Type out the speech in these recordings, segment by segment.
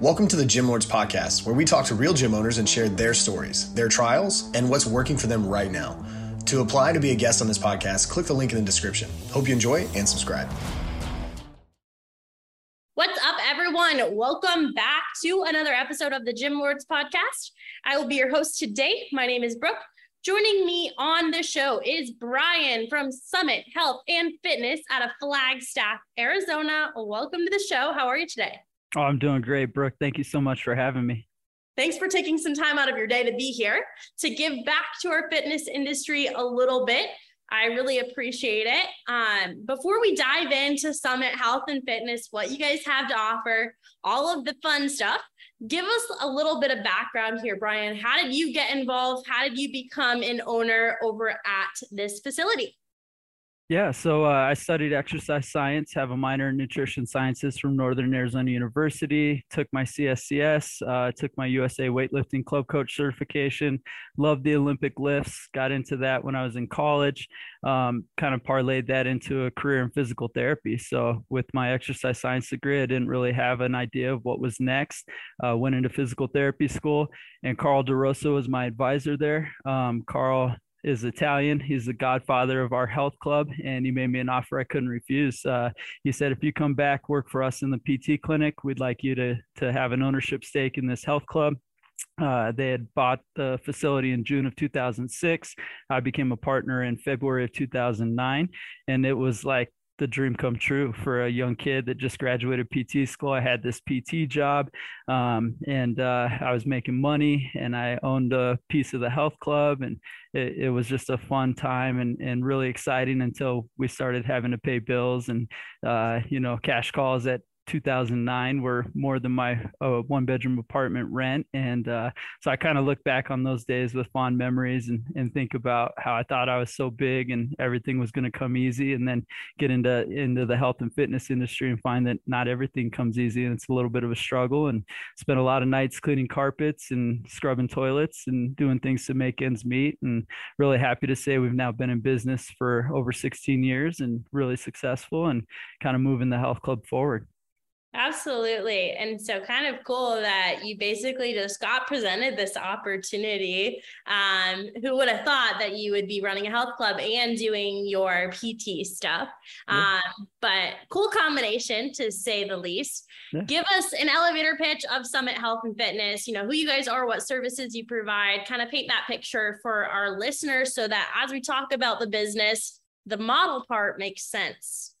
Welcome to the Gym Lords Podcast, where we talk to real gym owners and share their stories, their trials, and what's working for them right now. To apply to be a guest on this podcast, click the link in the description. Hope you enjoy and subscribe. What's up, everyone? Welcome back to another episode of the Gym Lords Podcast. I will be your host today. My name is Brooke. Joining me on the show is Brian from Summit Health and Fitness out of Flagstaff, Arizona. Welcome to the show. How are you today? Oh, I'm doing great, Brooke. Thank you so much for having me. Thanks for taking some time out of your day to be here to give back to our fitness industry a little bit. I really appreciate it. Um, before we dive into Summit Health and Fitness, what you guys have to offer, all of the fun stuff, give us a little bit of background here, Brian. How did you get involved? How did you become an owner over at this facility? Yeah, so uh, I studied exercise science, have a minor in nutrition sciences from Northern Arizona University, took my CSCS, uh, took my USA weightlifting club coach certification, loved the Olympic lifts, got into that when I was in college, um, kind of parlayed that into a career in physical therapy. So with my exercise science degree, I didn't really have an idea of what was next. Uh, went into physical therapy school, and Carl DeRosa was my advisor there. Um, Carl is Italian. He's the godfather of our health club, and he made me an offer I couldn't refuse. Uh, he said, "If you come back, work for us in the PT clinic, we'd like you to to have an ownership stake in this health club." Uh, they had bought the facility in June of 2006. I became a partner in February of 2009, and it was like the dream come true for a young kid that just graduated PT school. I had this PT job, um, and uh, I was making money, and I owned a piece of the health club, and it, it, was just a fun time and and really exciting until we started having to pay bills and uh, you know cash calls at 2009 were more than my uh, one bedroom apartment rent. And uh, so I kind of look back on those days with fond memories and, and think about how I thought I was so big and everything was going to come easy. And then get into, into the health and fitness industry and find that not everything comes easy and it's a little bit of a struggle. And spent a lot of nights cleaning carpets and scrubbing toilets and doing things to make ends meet. And really happy to say we've now been in business for over 16 years and really successful and kind of moving the health club forward. Absolutely. And so, kind of cool that you basically just got presented this opportunity. Um, who would have thought that you would be running a health club and doing your PT stuff? Yeah. Um, but cool combination to say the least. Yeah. Give us an elevator pitch of Summit Health and Fitness, you know, who you guys are, what services you provide, kind of paint that picture for our listeners so that as we talk about the business, the model part makes sense.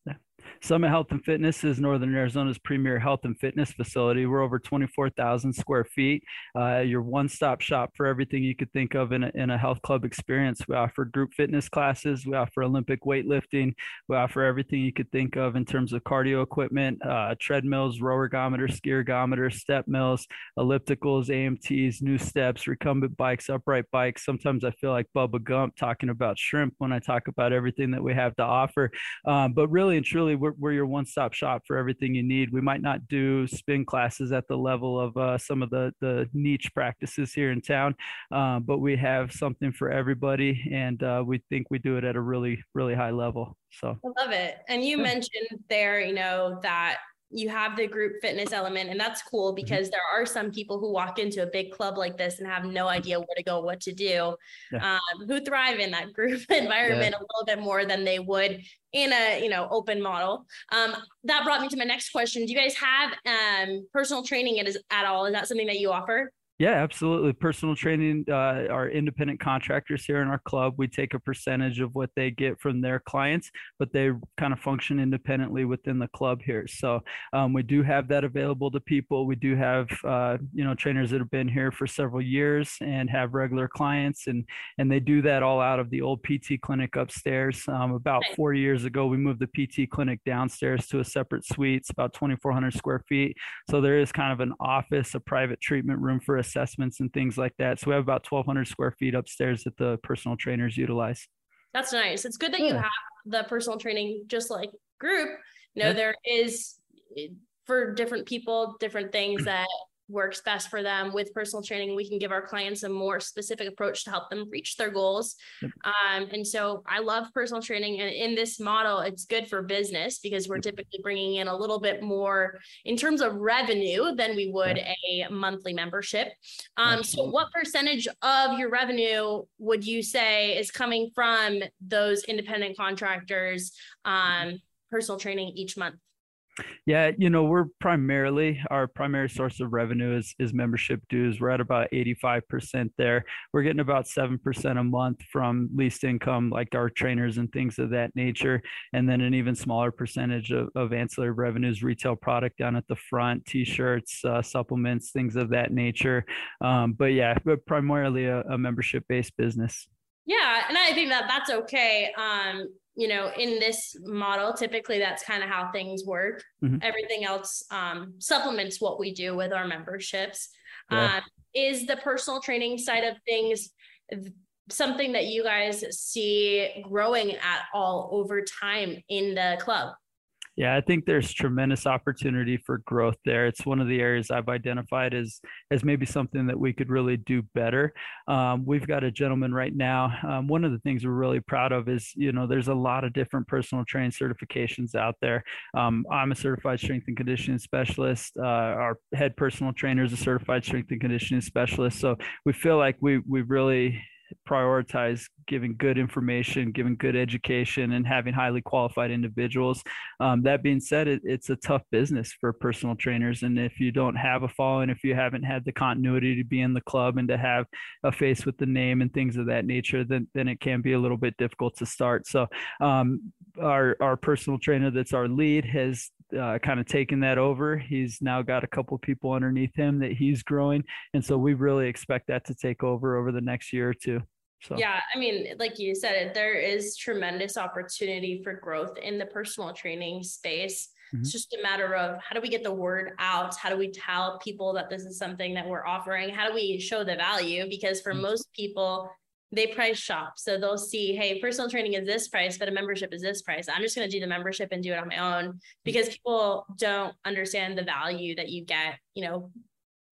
Summit Health and Fitness is Northern Arizona's premier health and fitness facility. We're over 24,000 square feet. Uh, your one-stop shop for everything you could think of in a, in a health club experience. We offer group fitness classes. We offer Olympic weightlifting. We offer everything you could think of in terms of cardio equipment, uh, treadmills, row ergometers, ski ergometers, step mills, ellipticals, AMTs, NuSteps, recumbent bikes, upright bikes. Sometimes I feel like Bubba Gump talking about shrimp when I talk about everything that we have to offer. Um, but really and truly, we're, we're your one-stop shop for everything you need. We might not do spin classes at the level of uh, some of the the niche practices here in town, uh, but we have something for everybody, and uh, we think we do it at a really really high level. So I love it. And you yeah. mentioned there, you know, that you have the group fitness element and that's cool mm-hmm. because mm-hmm. there are some people who walk into a big club like this and have no idea where to go what to do yeah. um, who thrive in that group environment yeah. a little bit more than they would in a you know open model um, that brought me to my next question do you guys have um, personal training at, at all is that something that you offer yeah, absolutely. Personal training, uh, our independent contractors here in our club, we take a percentage of what they get from their clients, but they kind of function independently within the club here. So um, we do have that available to people. We do have, uh, you know, trainers that have been here for several years and have regular clients, and and they do that all out of the old PT clinic upstairs. Um, about four years ago, we moved the PT clinic downstairs to a separate suite. It's about 2,400 square feet. So there is kind of an office, a private treatment room for assessments and things like that. So we have about 1,200 square feet upstairs that the personal trainers utilize. That's nice. It's good that yeah. you hmm. have the personal training just like group. You know, yeah. there is eh, for different people, different things that works best for them. With personal training we can give our clients a more specific approach to help them reach their goals. Yep. um, and so i love personal training and in this model it's good for business because we're typically bringing in a little bit more in terms of revenue than we would a monthly membership. Um, so what percentage of your revenue would you say is coming from those independent contractors um, personal training each month yeah, you know, we're primarily our primary source of revenue is is membership dues. We're at about 85% there. We're getting about 7% a month from leased income, like our trainers and things of that nature. And then an even smaller percentage of, of ancillary revenues, retail product down at the front, t-shirts, uh, supplements, things of that nature. Um, but yeah, but primarily a, a membership based business. Yeah, and I think that that's okay. Um, you know, in this model, typically that's kind of how things work. Mm-hmm. Everything else um, supplements what we do with our memberships. Yeah. Um, is the personal training side of things something that you guys see growing at all over time in the club? Yeah, I think there's tremendous opportunity for growth there. It's one of the areas I've identified as as maybe something that we could really do better. Um, we've got a gentleman right now. Um, one of the things we're really proud of is you know there's a lot of different personal training certifications out there. Um, I'm a certified strength and conditioning specialist. Uh, our head personal trainer is a certified strength and conditioning specialist. So we feel like we we really prioritize giving good information, giving good education, and having highly qualified individuals. Um, that being said, it, it's a tough business for personal trainers. And if you don't have a following, if you haven't had the continuity to be in the club and to have a face with the name and things of that nature, then, then it can be a little bit difficult to start. So, um, our, our personal trainer that's our lead has uh, kind of taken that over. He's now got a couple people underneath him that he's growing. And so we really expect that to take over over the next year or two. So. Yeah, I mean, like you said, there is tremendous opportunity for growth in the personal training space. Mm-hmm. It's just a matter of how do we get the word out? How do we tell people that this is something that we're offering? How do we show the value? Because for mm-hmm. most people, they price shop. So they'll see, hey, personal training is this price, but a membership is this price. I'm just going to do the membership and do it on my own because people don't understand the value that you get, you know,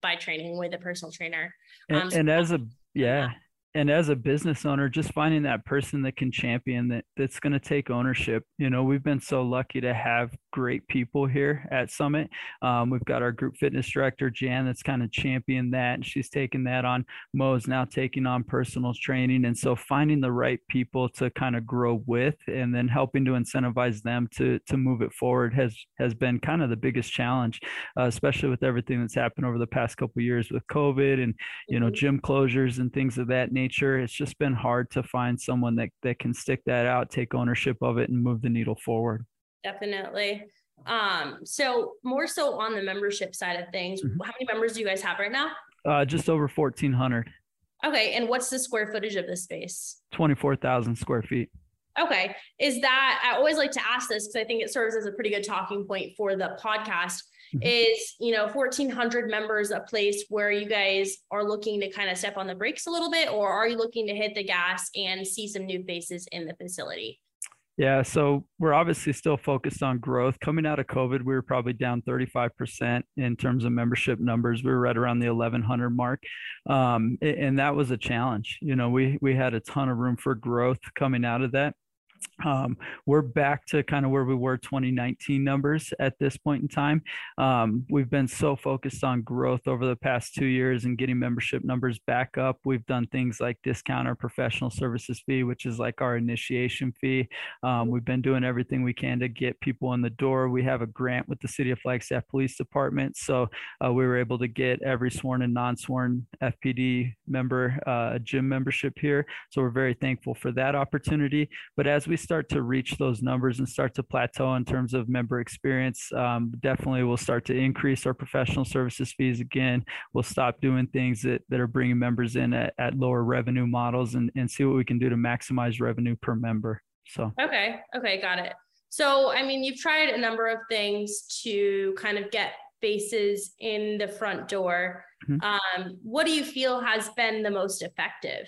by training with a personal trainer. Um, and, and as a, yeah and as a business owner just finding that person that can champion that that's going to take ownership. You know we've been so lucky to have great people here at summit. Um, we've got our group fitness director jan that's kind of championed that and she's taken that on. Mo's now taking on personal training and so finding the right people to kind of grow with and then helping to incentivize them to to move it forward has has been kind of the biggest challenge uh, especially with everything that's happened over the past couple years with covid and you know mm-hmm. gym closures and things of that nature nature. It's just been hard to find someone that, that can stick that out, take ownership of it, and move the needle forward. Definitely. Um, so more so on the membership side of things, mm-hmm. how many members do you guys have right now? Uh, just over 1400. Okay. And what's the square footage of this space? 24,000 square feet. Okay. Is that, I always like to ask this because I think it serves as a pretty good talking point for the podcast. Mm-hmm. Is, you know, 1,400 members a place where you guys are looking to kind of step on the brakes a little bit, or are you looking to hit the gas and see some new faces in the facility? Yeah, so we're obviously still focused on growth. Coming out of COVID, we were probably down 35% in terms of membership numbers. We were right around the 1100 mark. Um, and that was a challenge. You know, we, we had a ton of room for growth coming out of that. Um, we're back to kind of where we were 2019 numbers at this point in time. Um, we've been so focused on growth over the past two years and getting membership numbers back up. We've done things like discount our professional services fee, which is like our initiation fee. Um, we've been doing everything we can to get people in the door. We have a grant with the City of Flagstaff Police Department, so uh, we were able to get every sworn and non-sworn FPD member uh, a gym membership here. So we're very thankful for that opportunity. But as we start to reach those numbers and start to plateau in terms of member experience, um, definitely we'll start to increase our professional services fees again. We'll stop doing things that, that are bringing members in at, at lower revenue models and, and see what we can do to maximize revenue per member. So, okay. Okay. Got it. So, I mean, you've tried a number of things to kind of get faces in the front door. Mm-hmm. Um, what do you feel has been the most effective?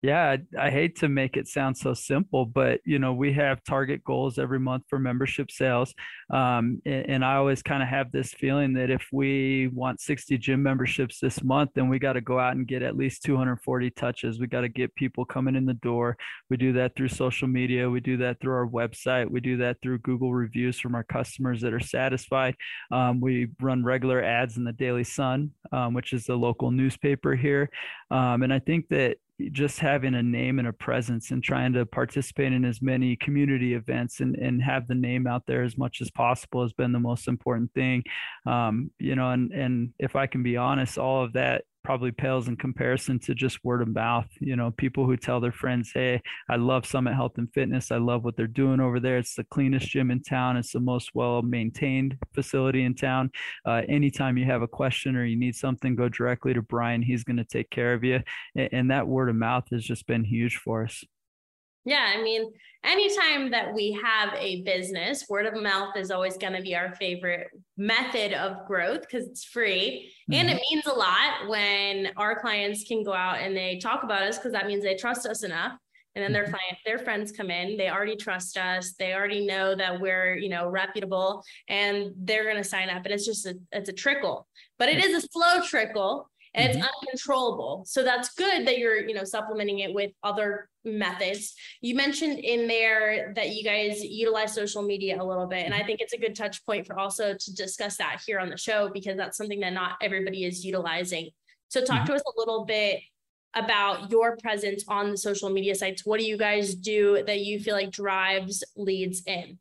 Yeah, I, I, hate to make it sound so simple, but you know we have target goals every month for membership sales, um, and, and, I always kind of have this feeling that if we want 60 gym memberships this month, then we got to go out and get at least 240 touches. We got to get people coming in the door. We do that through social media. We do that through our website. We do that through Google reviews from our customers that are satisfied. Um, we run regular ads in the Daily Sun, um, which is the local newspaper here, um, and I think that just having a name and a presence and trying to participate in as many community events and, and have the name out there as much as possible has been the most important thing. Um, you know, and, and if I can be honest, all of that probably pales in comparison to just word of mouth. You know, people who tell their friends, Hey, I love Summit Health and Fitness. I love what they're doing over there. It's the cleanest gym in town. It's the most well maintained facility in town. Uh, anytime you have a question or you need something, go directly to Brian. He's going to take care of you. And, and that word of mouth has just been huge for us. Yeah, I mean, anytime that we have a business, word of mouth is always going to be our favorite method of growth because it's free. Mm-hmm. And it means a lot when our clients can go out and they talk about us because that means they trust us enough. And then their mm-hmm. client, their friends come in, they already trust us. They already know that we're, you know, reputable and they're going to sign up. And it's just a, it's a trickle, but it is a slow trickle and mm-hmm. it's uncontrollable. So that's good that you're, you know, supplementing it with other methods. You mentioned in there that you guys utilize social media a little bit, and I think it's a good touch point for also to discuss that here on the show because that's something that not everybody is utilizing. So talk mm-hmm. to us a little bit about your presence on the social media sites. What do you guys do that you feel like drives leads in?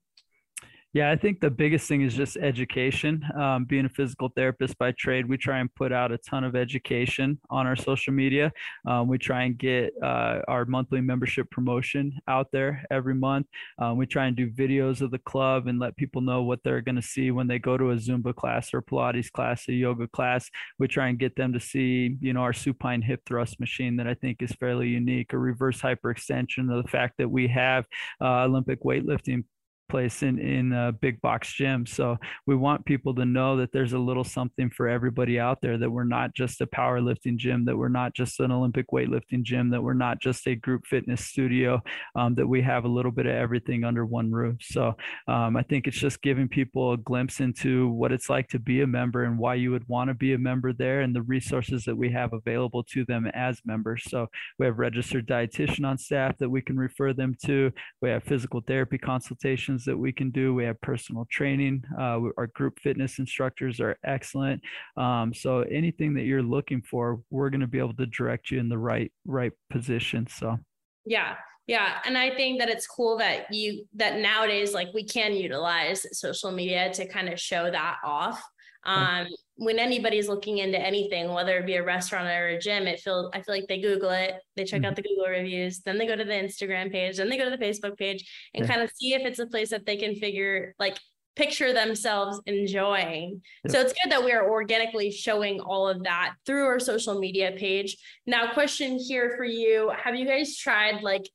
Yeah, I think the biggest thing is just education. Um, being a physical therapist by trade, we try and put out a ton of education on our social media. Um, we try and get uh, our monthly membership promotion out there every month. Um, we try and do videos of the club and let people know what they're going to see when they go to a Zumba class or Pilates class, a yoga class. We try and get them to see, you know, our supine hip thrust machine that I think is fairly unique, a reverse hyperextension of the fact that we have uh, Olympic weightlifting place in in a big box gym. So we want people to know that there's a little something for everybody out there that we're not just a powerlifting gym that we're not just an olympic weightlifting gym that we're not just a group fitness studio um, that we have a little bit of everything under one roof. So um, i think it's just giving people a glimpse into what it's like to be a member and why you would want to be a member there and the resources that we have available to them as members. So we have registered dietitian on staff that we can refer them to. We have physical therapy consultations that we can do. We have personal training. Uh, our group fitness instructors are excellent. Um, so anything that you're looking for, we're going to be able to direct you in the right right position. So yeah. Yeah, and I think that it's cool that you that nowadays like we can utilize social media to kind of show that off. Um, when anybody's looking into anything, whether it be a restaurant or a gym, it feels I feel like they Google it, they check mm-hmm. out the Google reviews, then they go to the Instagram page, then they go to the Facebook page and yeah. kind of see if it's a place that they can figure like picture themselves enjoying. Yeah. So it's good that we are organically showing all of that through our social media page. Now, question here for you: Have you guys tried like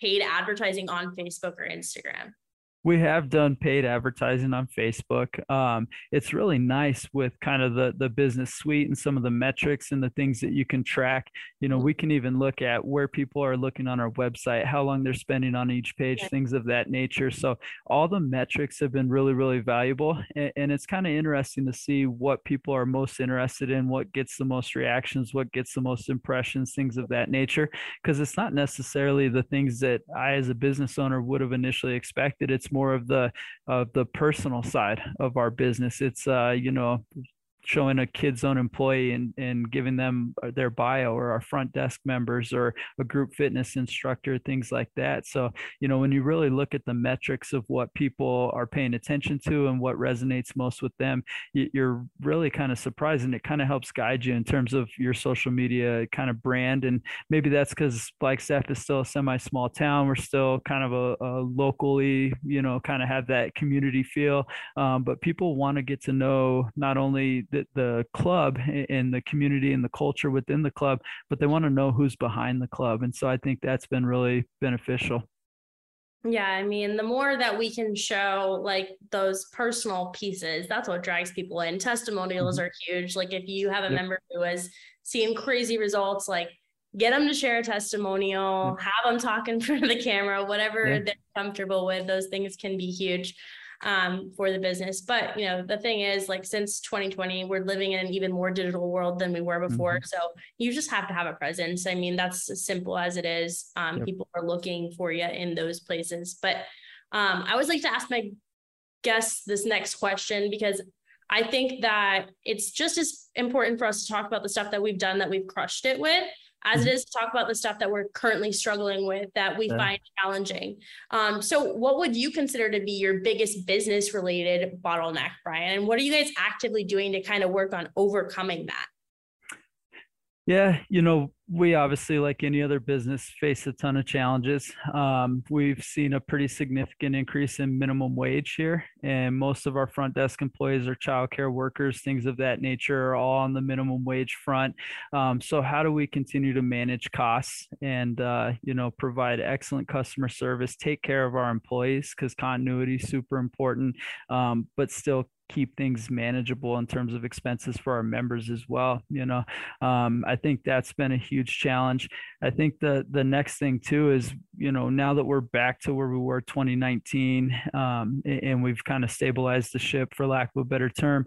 paid advertising on Facebook or Instagram? We have done paid advertising on Facebook. Um, it's really nice with kind of the the business suite and some of the metrics and the things that you can track. You know, we can even look at where people are looking on our website, how long they're spending on each page, things of that nature. So all the metrics have been really really valuable, and, and it's kind of interesting to see what people are most interested in, what gets the most reactions, what gets the most impressions, things of that nature. Because it's not necessarily the things that I, as a business owner, would have initially expected. It's more of the of the personal side of our business. It's uh, you know showing a kids own employee and, and giving them uh, their bio or our front desk members or a group fitness instructor things like that. So you know when you really look at the metrics of what people are paying attention to and what resonates most with them you're really kind of surprised and it kind of helps guide you in terms of your social media kind of brand. And maybe that's because Flagstaff is still a semi small town. We're still kind of a, a locally you know kind of have that community feel. Um, but people want to get to know not only the, the club and the community and the culture within the club, but they want to know who's behind the club. And so I think that's been really beneficial. Yeah, I mean, the more that we can show like those personal pieces, that's what drags people in. Testimonials mm-hmm. are huge. Like if you have a yep. member who has seen crazy results, like get them to share a testimonial, have them talk in front of the camera, whatever yeah. they're comfortable with. Those things can be huge um, for the business. But you know, the thing is, like since 2020, we're living in an even more digital world than we were before. Mm-hmm. So you just have to have a presence. I mean, that's as simple as it is. Um, yep. People are looking for you in those places. But um, I always like to ask my guests this next question because I think that it's just as important for us to talk about the stuff that we've done that we've crushed it with as it mm-hmm. to talk about the stuff that we're currently struggling with that we yeah. find challenging. Um, so, what would you consider to be your biggest business related bottleneck, Brian? And what are you guys actively doing to kind of work on overcoming that? Yeah, you know, we obviously, like any other business, face a ton of challenges. Um, we've seen a pretty significant increase in minimum wage here, and most of our front desk employees are childcare workers, things of that nature, are all on the minimum wage front. Um, so, how do we continue to manage costs and uh, you know provide excellent customer service, take care of our employees because continuity is super important, um, but still keep things manageable in terms of expenses for our members as well you know? Um, i think that's been a huge challenge. I think the the next thing too is you know now that we're back to where we were 2019 um, and we've kind of stabilized the ship for lack of a better term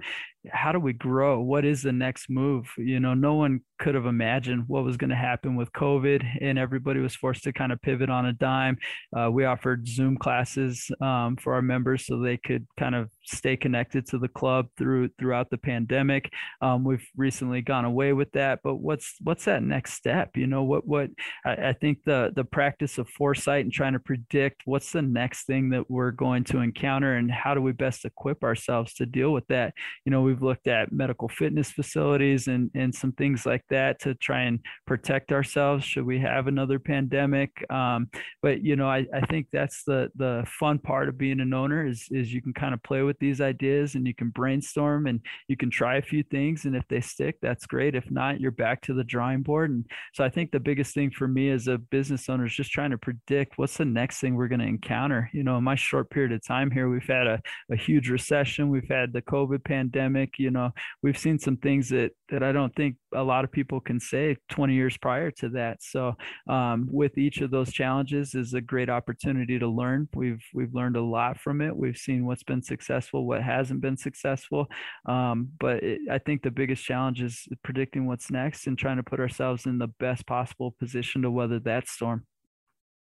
how do we grow? What is the next move? You know, no one could have imagined what was going to happen with COVID, and everybody was forced to kind of pivot on a dime. Uh, we offered Zoom classes um, for our members so they could kind of stay connected to the club through throughout the pandemic. Um, we've recently gone away with that, but what's what's that next step? You know, what what I, I think the the practice of foresight and trying to predict what's the next thing that we're going to encounter, and how do we best equip ourselves to deal with that? You know, we We've looked at medical fitness facilities and, and some things like that to try and protect ourselves should we have another pandemic. Um, but you know, I, I think that's the the fun part of being an owner is is you can kind of play with these ideas and you can brainstorm and you can try a few things and if they stick, that's great. If not, you're back to the drawing board. And so I think the biggest thing for me as a business owner is just trying to predict what's the next thing we're going to encounter. You know, in my short period of time here, we've had a, a huge recession, we've had the COVID pandemic pandemic you know we've seen some things that that i don't think a lot of people can say 20 years prior to that. So um, with each of those challenges is a great opportunity to learn. We've we've learned a lot from it. We've seen what's been successful what hasn't been successful. Um, but it, i think the biggest challenge is predicting what's next and trying to put ourselves in the best possible position to weather that storm.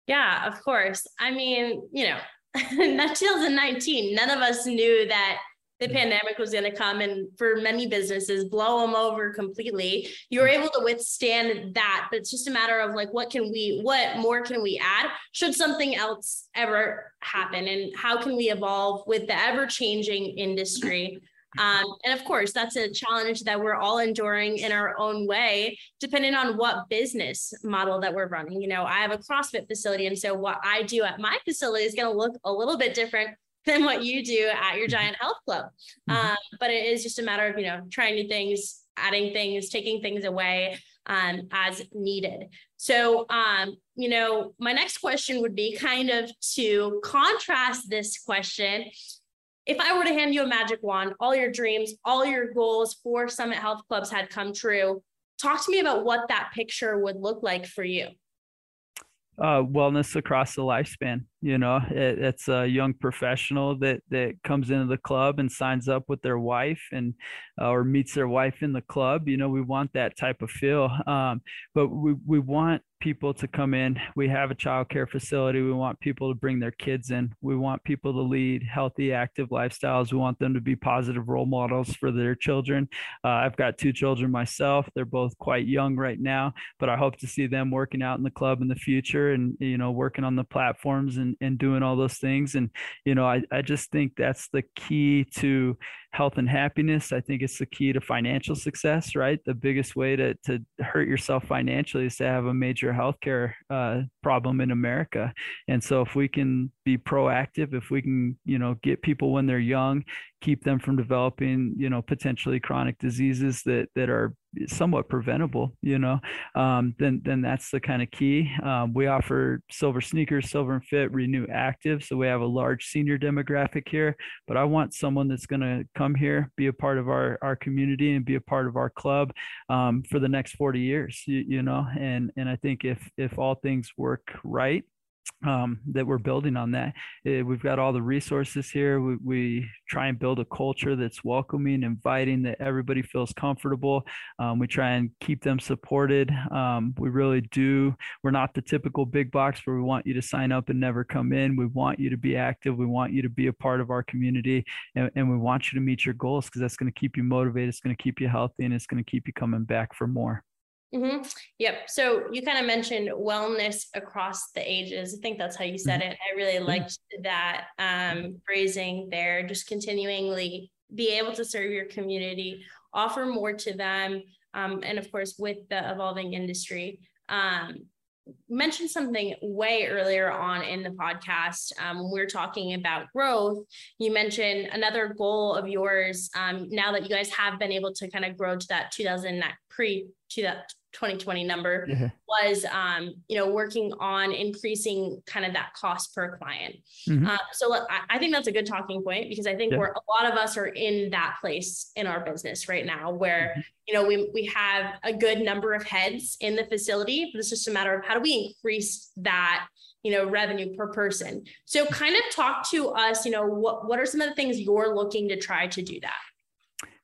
Yeah of course. I mean you know in 2019 none of us knew that the pandemic was going to come and for many businesses blow them over completely. You were able to withstand that but it's just a matter of like what can we what more can we add should something else ever happen? And how can we evolve with the ever changing industry? Um, and of course that's a challenge that we're all enduring in our own way depending on what business model that we're running. You know i have a CrossFit facility and so what i do at my facility is going to look a little bit different than what you do at your giant health club. Mm-hmm. Um, but it is just a matter of, you know, trying new things, adding things, taking things away um, as needed. So, um, you know, my next question would be kind of to contrast this question. If I were to hand you a magic wand, all your dreams, all your goals for Summit Health Clubs had come true, talk to me about what that picture would look like for you. Uh, wellness across the lifespan. You know, it, it's a young professional that that comes into the club and signs up with their wife and uh, or meets their wife in the club. You know, we want that type of feel. Um, but we we want people to come in. We have a child care facility. We want people to bring their kids in. We want people to lead healthy, active lifestyles. We want them to be positive role models for their children. Uh, I've got two children myself. They're both quite young right now, but I hope to see them working out in the club in the future and you know working on the platforms and and, doing all those things. And, you know, I, I just think that's the key to health and happiness. I think it's the key to financial success, right? The biggest way to, to hurt yourself financially is to have a major healthcare uh, problem in America. And so if we can be proactive, if we can, you know, get people when they're young, keep them from developing, you know, potentially chronic diseases that, that are somewhat preventable, you know, um, then then that's the kind of key. Um, we offer SilverSneakers, silver and fit, Renew Active, so we have a large senior demographic here. But I want someone that's going to come come here, be a part of our our community, and be a part of our club um, for the next 40 years. You, you know, and and I think if if all things work right, um, that we're building on that. Uh, we've got all the resources here. We, we, try and build a culture that's welcoming, inviting, that everybody feels comfortable. Um, we try and keep them supported. Um, we really do. We're not the typical big box where we want you to sign up and never come in. We want you to be active. We want you to be a part of our community, and, and we want you to meet your goals because that's going to keep you motivated. It's going to keep you healthy, and it's going to keep you coming back for more. Mm-hmm. Yep. So you kind of mentioned wellness across the ages. I think that's how you said mm-hmm. it. I really liked that um, phrasing there. Just continually be able to serve your community, offer more to them, um, and of course, with the evolving industry. Um, mentioned something way earlier on in the podcast um, when we are talking about growth you mentioned another goal of yours um, now that you guys have been able to kind of grow to that 2000 pre to that 2020 number yeah. was um, you know working on increasing kind of that cost per client mm-hmm. uh, so I, I, think that's a good talking point because i think yeah. we're a lot of us are in that place in our business right now where mm-hmm. you know we, we have a good number of heads in the facility but it's just a matter of how do we increase that you know revenue per person so kind of talk to us you know what what are some of the things you're looking to try to do that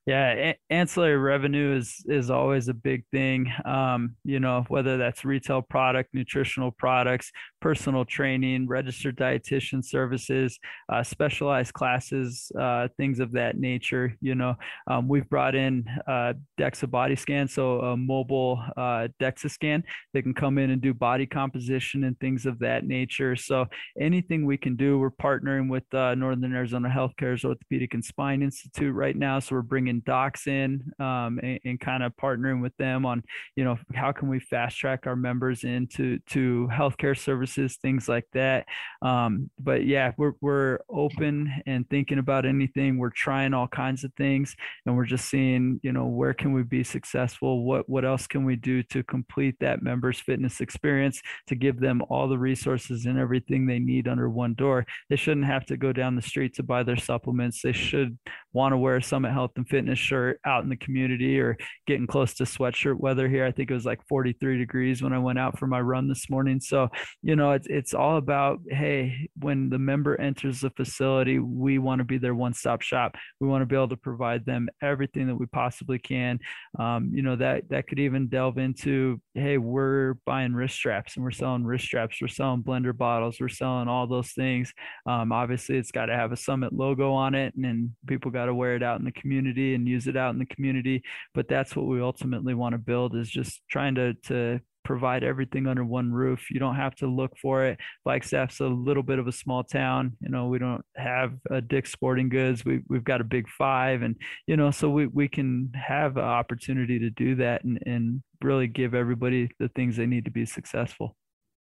yeah, ancillary revenue is is always a big thing. Um, you know, whether that's retail product, nutritional products, personal training, registered dietitian services, uh, specialized classes, uh, things of that nature. You know, um, we've brought in uh, DEXA body scan, so a mobile uh, DEXA scan that can come in and do body composition and things of that nature. So anything we can do, we're partnering with uh, Northern Arizona Healthcare's Orthopedic and Spine Institute right now. So we're bringing docs in um, and, and kind of partnering with them on, you know, how can we fast track our members into to healthcare services, things like that. Um, but yeah, we're we're open and thinking about anything. We're trying all kinds of things, and we're just seeing, you know, where can we be successful? What what else can we do to complete that members fitness experience to give them all the resources and everything they need under one door? They shouldn't have to go down the street to buy their supplements. They should want to wear Summit Health and Fitness shirt out in the community or getting close to sweatshirt weather here. I think it was like 43 degrees when I went out for my run this morning. So, you know, it's it's all about hey, when the member enters the facility, we want to be their one-stop shop. We want to be able to provide them everything that we possibly can. Um, you know, that that could even delve into hey, we're buying wrist straps and we're selling wrist straps, we're selling blender bottles, we're selling all those things. Um, obviously, it's got to have a Summit logo on it, and, and people got to wear it out in the and use it out in the community. But that's what we ultimately want to build is just trying to to provide everything under one roof. You don't have to look for it. Flagstaff's a little bit of a small town. You know, we don't have a Dick's Sporting Goods. We we've got a big five, and you know, so we we can have an opportunity to do that and and really give everybody the things they need to be successful.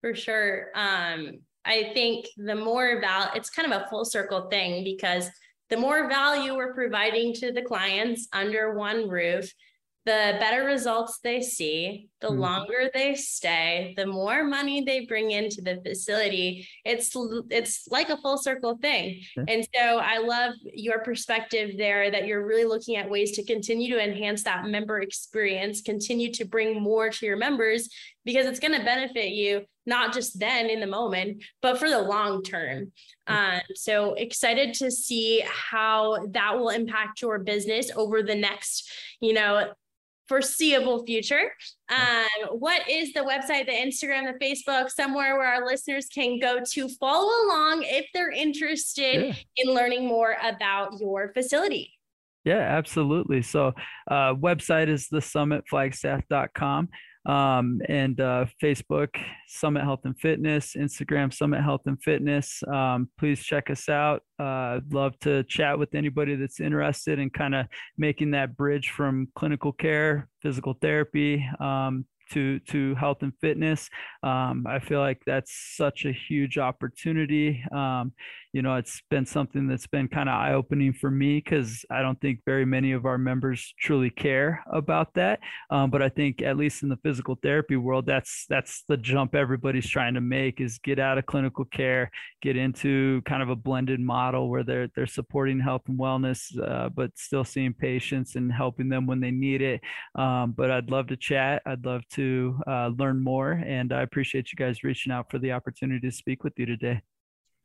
For sure. Um, I think the more about it's kind of a full circle thing because the more value we're providing to the clients under one roof, the better results they see, the mm-hmm. longer they stay, the more money they bring into the facility. It's it's like a full circle thing. And so I love your perspective there that you're really looking at ways to continue to enhance that member experience, continue to bring more to your members because it's going to benefit you not just then in the moment, but for the long term. Um, so excited to see how that will impact your business over the next, you know, foreseeable future. Um, what is the website, the Instagram, the Facebook, somewhere where our listeners can go to follow along if they're interested yeah. in learning more about your facility? Yeah, absolutely. So, uh, website is the summitflagstaff.com um, and uh, Facebook, Summit Health and Fitness, Instagram, Summit Health and Fitness. Um, please check us out. Uh, love to chat with anybody that's interested in kind of making that bridge from clinical care, physical therapy, um, to to health and fitness. Um, I feel like that's such a huge opportunity. You know, it's been something that's been kind of eye opening for me because I don't think very many of our members truly care about that. Um, but I think at least in the physical therapy world, that's that's the jump everybody's trying to make is get out of clinical care, get into kind of a blended model where they're they're supporting health and wellness, uh, but still seeing patients and helping them when they need it. Um, but I'd love to chat. I'd love to uh, learn more, and I appreciate you guys reaching out for the opportunity to speak with you today.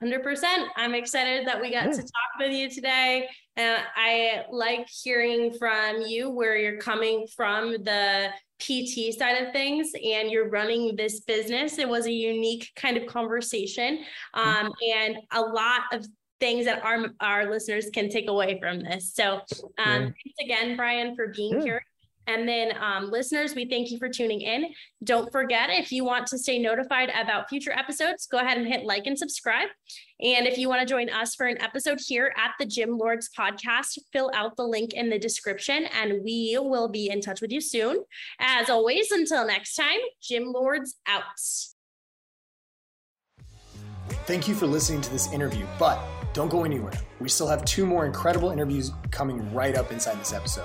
100%. I'm excited that we got yeah. to talk with you today. And I like hearing from you where you're coming from the PT side of things and you're running this business. It was a unique kind of conversation um, and a lot of things that our, our listeners can take away from this. So um, thanks again, Brian, for being yeah. here. And then, um, listeners, we thank you for tuning in. Don't forget, if you want to stay notified about future episodes, go ahead and hit like and subscribe. And if you want to join us for an episode here at the Gym Lords podcast, fill out the link in the description and we will be in touch with you soon. As always, until next time, Gym Lords out. Thank you for listening to this interview, but don't go anywhere. We still have two more incredible interviews coming right up inside this episode.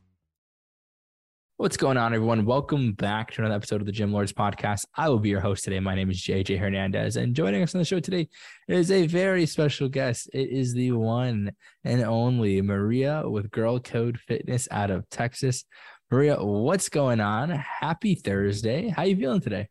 What's going on, everyone? Welcome back to another episode of the Gym Lords podcast. I will be your host today. My name is JJ Hernandez, and joining us on the show today is a very special guest. It is the one and only Maria with Girl Code Fitness out of Texas. Maria, what's going on? Happy Thursday. How are you feeling today?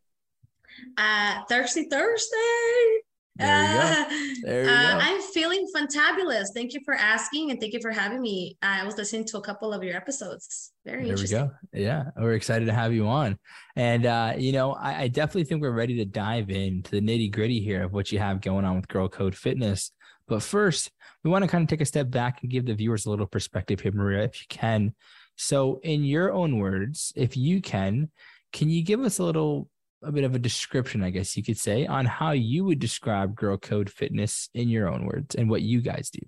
Uh, Thursday, Thursday. There you go. There you uh, go. I'm feeling fantabulous. Thank you for asking and thank you for having me. I was listening to a couple of your episodes. Very there interesting. we go. Yeah, we're excited to have you on. And uh, you know, I, I definitely think we're ready to dive into the nitty gritty here of what you have going on with Girl Code Fitness. But first, we want to kind of take a step back and give the viewers a little perspective here, Maria, if you can. So, in your own words, if you can, can you give us a little a bit of a description, I guess you could say, on how you would describe Girl Code Fitness in your own words and what you guys do.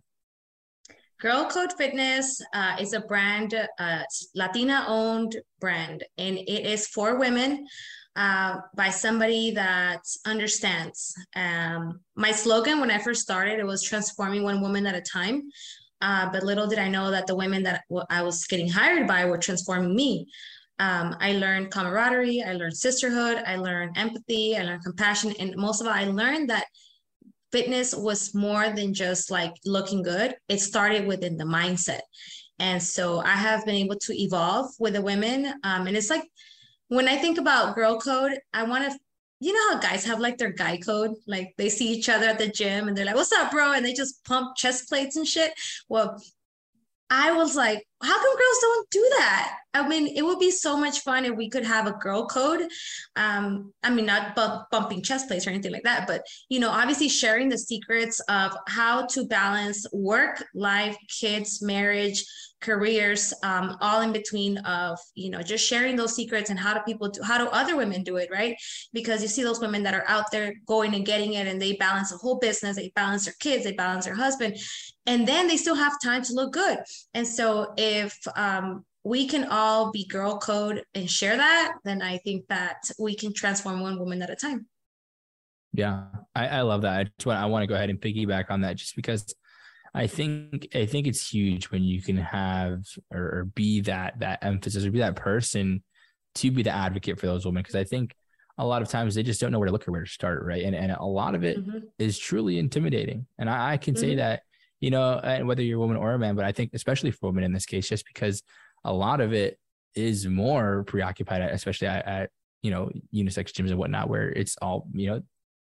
Girl Code Fitness uh, is a brand, uh, Latina owned brand, and it is for women uh, by somebody that understands. Um, my slogan when I first started, it was transforming one woman at a time. Uh, but little did I know that the women that I was getting hired by were transforming me. Um, I learned camaraderie, I learned sisterhood, I learned empathy, I learned compassion, and most of all, I learned that fitness was more than just like looking good. It started within the mindset. And so I have been able to evolve with the women. Um, and it's like when I think about girl code, I want to, you know how guys have like their guy code? Like they see each other at the gym and they're like, what's up, bro? And they just pump chest plates and shit. Well, I was like, how come girls don't do that? I mean, it would be so much fun if we could have a girl code. Um, I mean, not bu- bumping chest plates or anything like that, but you know, obviously sharing the secrets of how to balance work, life, kids, marriage, careers, um, all in between of you know just sharing those secrets and how do people do how do other women do it, right? Because you see those women that are out there going and getting it, and they balance a whole business, they balance their kids, they balance their husband, and then they still have time to look good. And so if um, we can all be girl code and share that, then I think that we can transform one woman at a time. Yeah, I, I love that. I just want I want to go ahead and piggyback on that just because I think I think it's huge when you can have or, or be that that emphasis or be that person to be the advocate for those women because I think a lot of times they just don't know where to look or where to start, right? And and a lot of it mm-hmm. is truly intimidating. And I, I can mm-hmm. say that, you know, and whether you're a woman or a man, but I think especially for women in this case, just because a lot of it is more preoccupied, especially at, at you know unisex gyms and whatnot, where it's all you know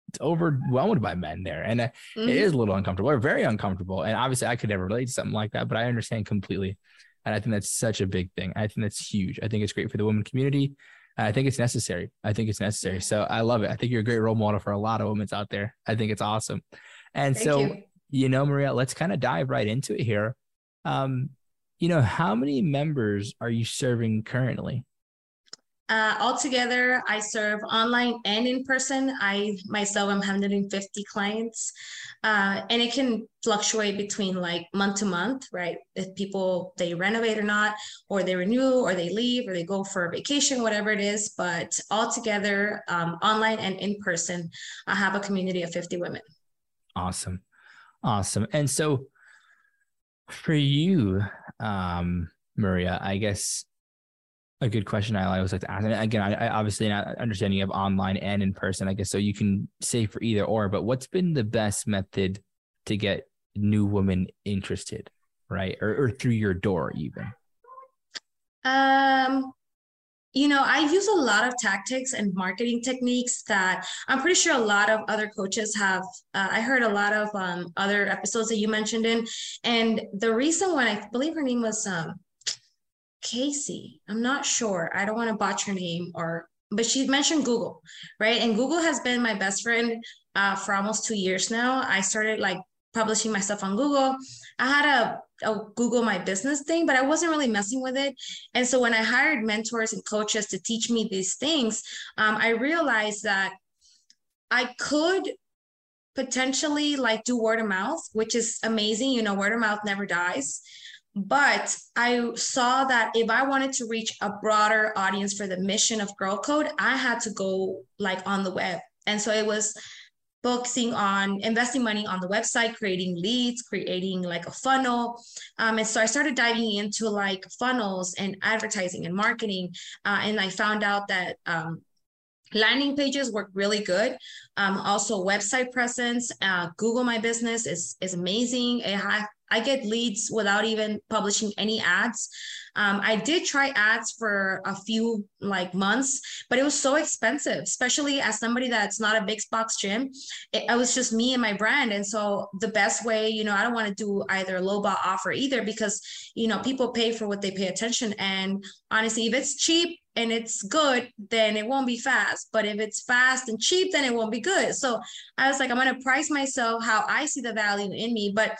it's overwhelmed by men there, and mm-hmm. it is a little uncomfortable or very uncomfortable. And obviously, I could never relate to something like that, but I understand completely. And I think that's such a big thing. I think that's huge. I think it's great for the women community. I think it's necessary. I think it's necessary. So I love it. I think you're a great role model for a lot of women out there. I think it's awesome. And Thank so you. You know, Maria, let's kind of dive right into it here. Um, you know, how many members are you serving currently? Uh, altogether, I serve online and in person. I myself am handling 50 clients, uh, and it can fluctuate between like month to month, right? If people they renovate or not, or they renew, or they leave, or they go for a vacation, whatever it is. But altogether, um, online and in person, I have a community of 50 women. Awesome, awesome. And so, for you, um, Maria, I guess a good question I always like to ask. And again, I, I obviously not understanding of online and in person, I guess. So you can say for either or, but what's been the best method to get new women interested, right? Or, or through your door, even? Um, you know, I use a lot of tactics and marketing techniques that I'm pretty sure a lot of other coaches have. Uh, I heard a lot of um, other episodes that you mentioned in, and the reason why I believe her name was um, Casey. I'm not sure. I don't want to botch her name or but she mentioned Google, right? And Google has been my best friend uh, for almost two years now. I started like publishing my stuff on Google. I had a, a, Google My Business thing, but I wasn't really messing with it. And so when I hired mentors and coaches to teach me these things, um, I realized that I could potentially like do word of mouth, which is amazing. You know, word of mouth never dies. But I saw that if I wanted to reach a broader audience for the mission of Girl Code, I had to go like on the web. And so it was focusing on investing money on the website, creating leads, creating like a funnel. Um, and so I started diving into like funnels and advertising and marketing. Uh, and I found out that um, landing pages work really good um, also website presence uh, google my business is is amazing it I get leads without even publishing any ads. Um, I did try ads for a few like months, but it was so expensive, especially as somebody that's not a big box gym. It, it was just me and my brand. And so the best way, you know, I don't want to do either low bot offer either because, you know, people pay for what they pay attention. And honestly, if it's cheap, and it's good, then it won't be fast. But if it's fast and cheap, then it won't be good. So I was like, I'm going to price myself how I see the value in me. But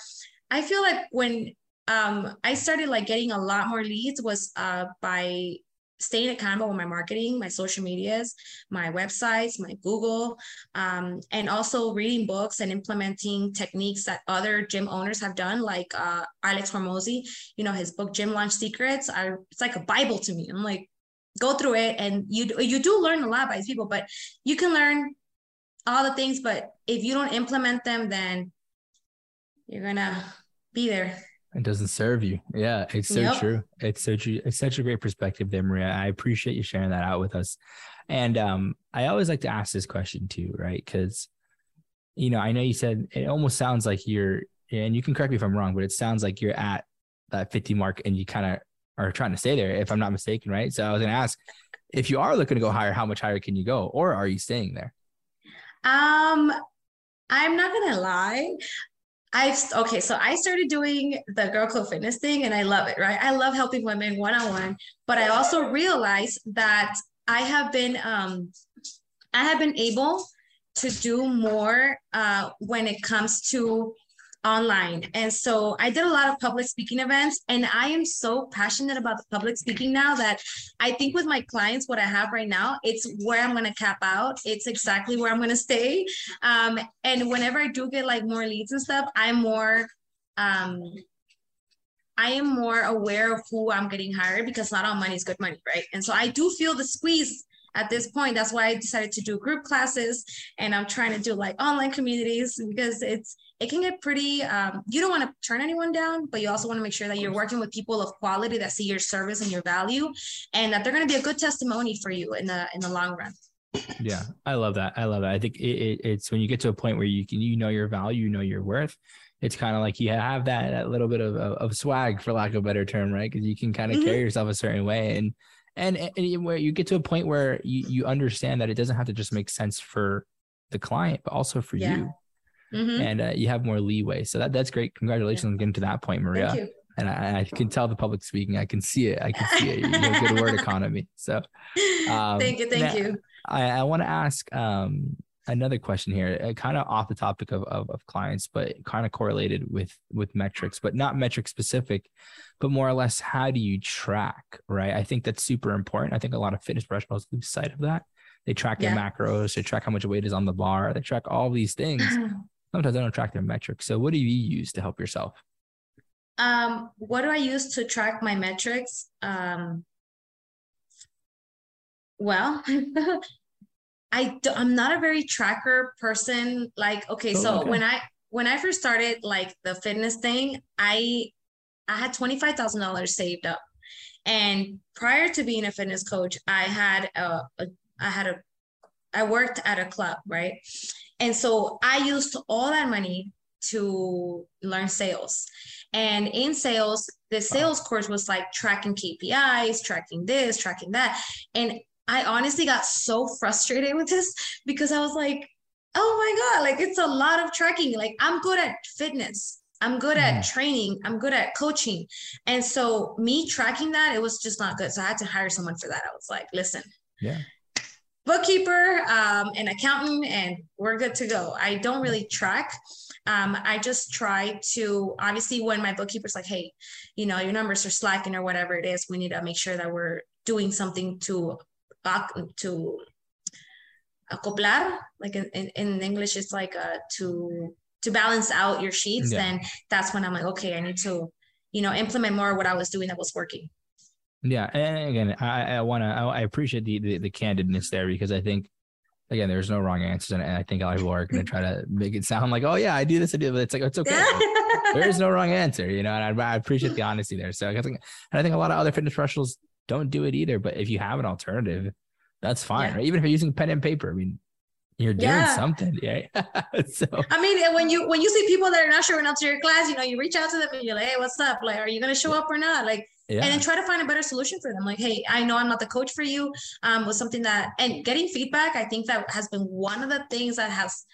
I feel like when um, I started like getting a lot more leads was uh, by staying accountable with my marketing, my social medias, my websites, my Google, um, and also reading books and implementing techniques that other gym owners have done, like uh, Alex Hormozi, you know, his book Gym Launch Secrets. I, it's like a Bible to me. I'm like, go through it, and you you do learn a lot by these people, but you can learn all the things, but if you don't implement them, then you're gonna be there. It doesn't serve you. Yeah, it's so yep. true. It's so true. It's such a great perspective there, Maria. I appreciate you sharing that out with us. And um, I always like to ask this question too, right? Because, you know, I know you said it almost sounds like you're, and you can correct me if I'm wrong, but it sounds like you're at that 50 mark and you kind of are trying to stay there, if I'm not mistaken, right? So I was going to ask, if you are looking to go higher, how much higher can you go, or are you staying there? Um, I'm not gonna lie. I've okay, so I started doing the Girl Code Fitness thing and I love it, right? I love helping women one on one, but I also realized that I have been um I have been able to do more uh when it comes to online. And so I did a lot of public speaking events and I am so passionate about public speaking now that I think with my clients, what I have right now, it's where I'm going to cap out. It's exactly where I'm going to stay. Um, and whenever I do get like more leads and stuff, I'm more, um, I am more aware of who I'm getting hired because not all money is good money, right? And so I do feel the squeeze at this point that's why i decided to do group classes and i'm trying to do like online communities because it's it can get pretty um, you don't want to turn anyone down but you also want to make sure that you're working with people of quality that see your service and your value and that they're going to be a good testimony for you in the in the long run. Yeah i love that i love that. I think it, it, it's when you get to a point where you can you know your value you know your worth it's kind of like you have that, that little bit of, of, of swag for lack of a better term right? Because you can kind of mm-hmm. carry yourself a certain way and and, and where you get to a point where you, you understand that it doesn't have to just make sense for the client, but also for yeah. you. Mm-hmm. And uh, you have more leeway. So that, that's great. Congratulations yeah. on getting to that point, Maria. And I, I, can tell the public speaking. I can see it. I can see it. You have good word economy. So um, thank you. Thank you. I, I want to ask, um, another question here, uh, kind of off the topic of, of, of clients, but kind of correlated with with metrics, but not metric specific, but more or less, how do you track? Right. I think that's super important. I think a lot of fitness professionals lose sight of that. They track yeah. their macros, they track how much weight is on the bar, they track all these things. Sometimes they don't track their metrics. So, what do you use to help yourself? Um, what do I use to track my metrics? Um, well, I do, I'm not a very tracker person. Like, okay, oh, so okay. when I when I first started like the fitness thing, I I had twenty five thousand dollars saved up, and prior to being a fitness coach, I had a, a I had a I worked at a club, right? And so I used all that money to learn sales. And in sales, the sales course was like tracking KPIs, tracking this, tracking that. And I honestly got so frustrated with this because I was like, oh my God, like it's a lot of tracking. Like I'm good at fitness. I'm good at mm. training. I'm good at coaching. And so me tracking that, it was just not good. So I had to hire someone for that. I was like, listen, yeah. Bookkeeper, um, an accountant, and we're good to go. I don't really track. Um, I just try to obviously when my bookkeeper's like, hey, you know, your numbers are slacking or whatever it is, we need to make sure that we're doing something to to acoplar like in, in english it's like uh, to to balance out your sheets yeah. then that's when i'm like okay i need to you know implement more what i was doing that was working. Yeah and again i i want to i appreciate the, the, the candidness there because i think again there's no wrong answers and i think a lot of people are going to try to make it sound like oh yeah i do this i do but it's like it's okay. There is no wrong answer you know and I, I appreciate the honesty there. So i think and i think a lot of other fitness professionals don't do it either. But if you have an alternative, that's fine, yeah. right? Even if you're using pen and paper, I mean, you're doing yeah. something, yeah. so I mean, when you when you see people that are not showing up to your class, you know, you reach out to them and you're like, hey, what's up? Like, are you gonna show up or not? Like, yeah. and then try to find a better solution for them. Like, hey, I know I'm not the coach for you. Um, was something that and getting feedback, I think that has been one of the things that has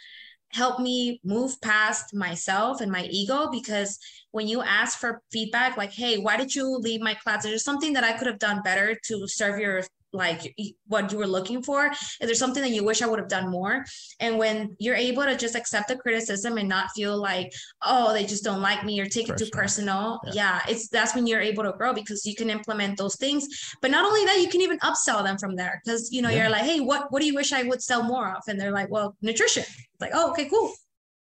helped me move past myself and my ego because when you ask for feedback like hey why did you leave my class is there something that i could have done better to serve your like what you were looking for is there something that you wish i would have done more and when you're able to just accept the criticism and not feel like oh they just don't like me or take personal. it too personal yeah. yeah it's that's when you're able to grow because you can implement those things but not only that you can even upsell them from there because you know yeah. you're like hey what what do you wish i would sell more of and they're like well nutrition it's like oh okay cool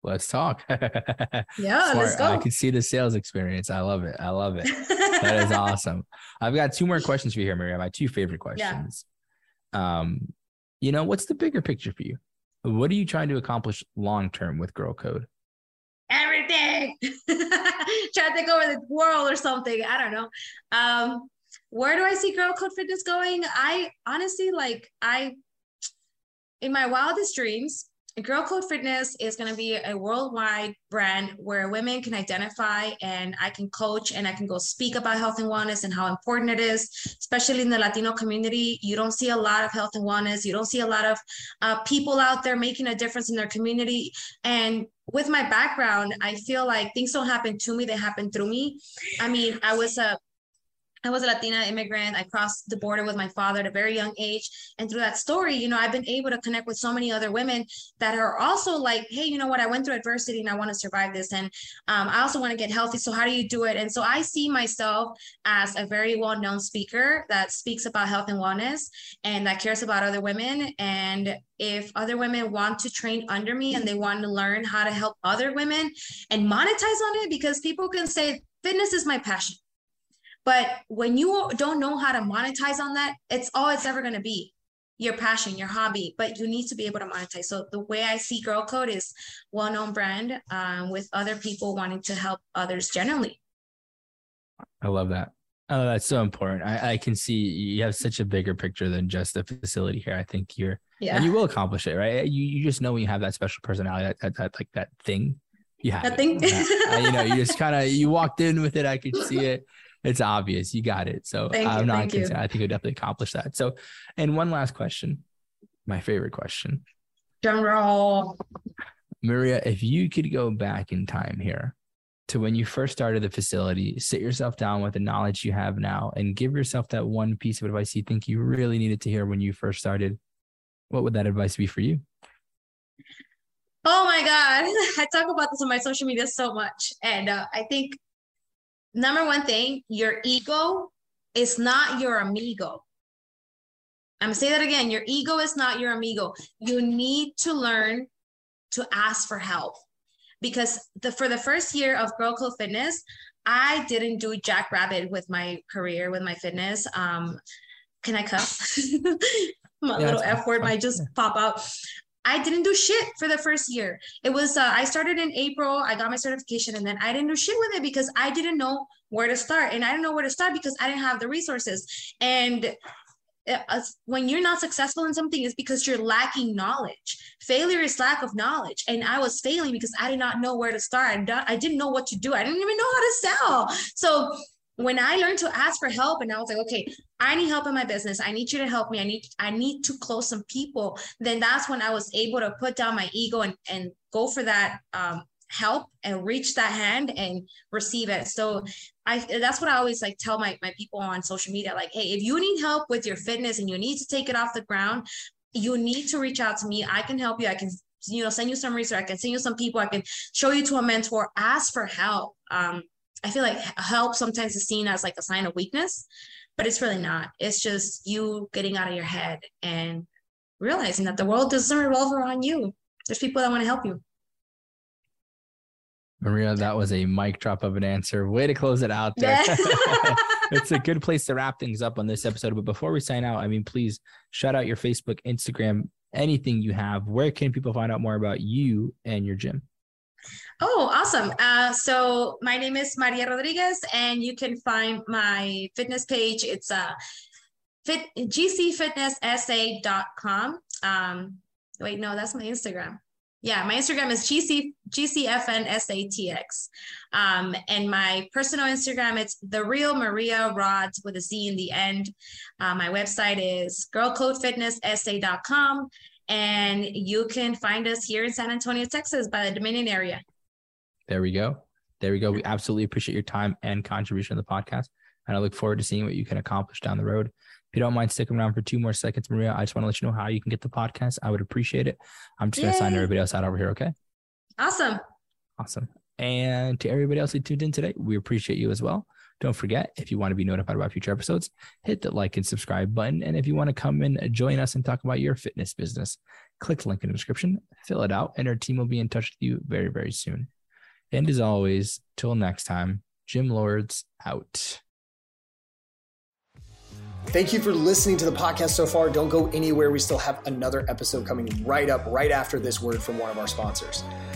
let's talk. yeah, Smart. let's go. I can see the sales experience. I love it. I love it. that is awesome. I've got two more questions for you here, Maria. My two favorite questions. Yeah. Um, you know, what's the bigger picture for you? What are you trying to accomplish long term with Girl Code? Everything. Try to take over the world or something. I don't know. Um, where do I see Girl Code Fitness going? I honestly like I in my wildest dreams, Girl Code Fitness is going to be a worldwide brand where women can identify and I can coach and I can go speak about health and wellness and how important it is, especially in the Latino community. You don't see a lot of health and wellness. You don't see a lot of uh, people out there making a difference in their community. And with my background, I feel like things don't happen to me, they happen through me. I mean, I was a I was a Latina immigrant. I crossed the border with my father at a very young age. And through that story, you know, I've been able to connect with so many other women that are also like, hey, you know what? I went through adversity and I want to survive this. And um, I also want to get healthy. So, how do you do it? And so, I see myself as a very well known speaker that speaks about health and wellness and that cares about other women. And if other women want to train under me and they want to learn how to help other women and monetize on it, because people can say, fitness is my passion but when you don't know how to monetize on that, it's all it's ever going to be your passion, your hobby, but you need to be able to monetize. So the way I see Girl Code is well-known brand um, with other people wanting to help others generally. I love that. Oh, that's so important. I, I can see you have such a bigger picture than just the facility here. I think you're, yeah, and you will accomplish it, right? You you just know when you have that special personality, that, that, that like that thing. You have that thing. you know, you just kind of you walked in with it. I could see it it's obvious. You got it. So thank I'm you, not concerned. I think you'll definitely accomplish that. So, and one last question, my favorite question. Drum roll. Maria, if you could go back in time here to when you first started the facility, sit yourself down with the knowledge you have now and give yourself that one piece of advice you think you really needed to hear when you first started, what would that advice be for you? Oh my God. I talk about this on my social media so much. And uh, I think number one thing, your ego is not your amigo. I'm gonna say that again. Your ego is not your amigo. You need to learn to ask for help because the for the first year of Girl Code Fitness, I didn't do jackrabbit with my career with my fitness. Um, can I cuss? my yeah, little F word might just pop out. I didn't do shit for the first year. It was uh, I started in April. I got my certification, and then I didn't do shit with it because I didn't know where to start, and I didn't know where to start because I didn't have the resources. And uh, when you're not successful in something is because you're lacking knowledge failure is lack of knowledge and i was failing because i did not know where to start i didn't know what to do i didn't even know how to sell so when i learned to ask for help and i was like okay i need help in my business. I need you to help me. I need i need to close some people. Then that's when i was able to put down my ego and and go for that um, help and reach that hand and receive it. So I that's what I always like tell my my people on social media like hey if you need help with your fitness and you need to take it off the ground you need to reach out to me. I can help you. I can you know send you some research. I can send you some people. I can show you to a mentor. Ask for help. Um I feel like help sometimes is seen as like a sign of weakness but it's really not it's just you getting out of your head and realizing that the world doesn't revolve around you there's people that want to help you Maria, that was a mic drop of an answer. Way to close it out there. it's a good place to wrap things up on this episode. But before we sign out, I mean, please shout out your Facebook, Instagram, anything you have. Where can people find out more about you and your gym? Oh, awesome. Uh, so my name is Maria Rodriguez, and you can find my fitness page. It's uh, fit, gcfitnesssa.com. Um, wait, no, that's my Instagram yeah, my Instagram is GC, GCFNSATX. Um, and my personal Instagram, it's the real Maria Rods with a Z in the end. Uh, my website is girlcodefitnesssa.com. And you can find us here in San Antonio, Texas by the Dominion area. There we go. There we go. We absolutely appreciate your time and contribution to the podcast. And I look forward to seeing what you can accomplish down the road If you don't mind sticking around for two more seconds, Maria, I just want to let you know how you can get the podcast. I would appreciate it. I'm just going to sign everybody else out over here. Okay. Awesome. Awesome. And to everybody else who tuned in today, we appreciate you as well. Don't forget, if you want to be notified about future episodes, hit the like and subscribe button. And if you want to come and join us and talk about your fitness business, click the link in the description, fill it out, and our team will be in touch with you very, very soon. And as always, till next time, Gym Lords out. Thank you for listening to the podcast so far. Don't go anywhere. We still have another episode coming right up, right after this word from one of our sponsors.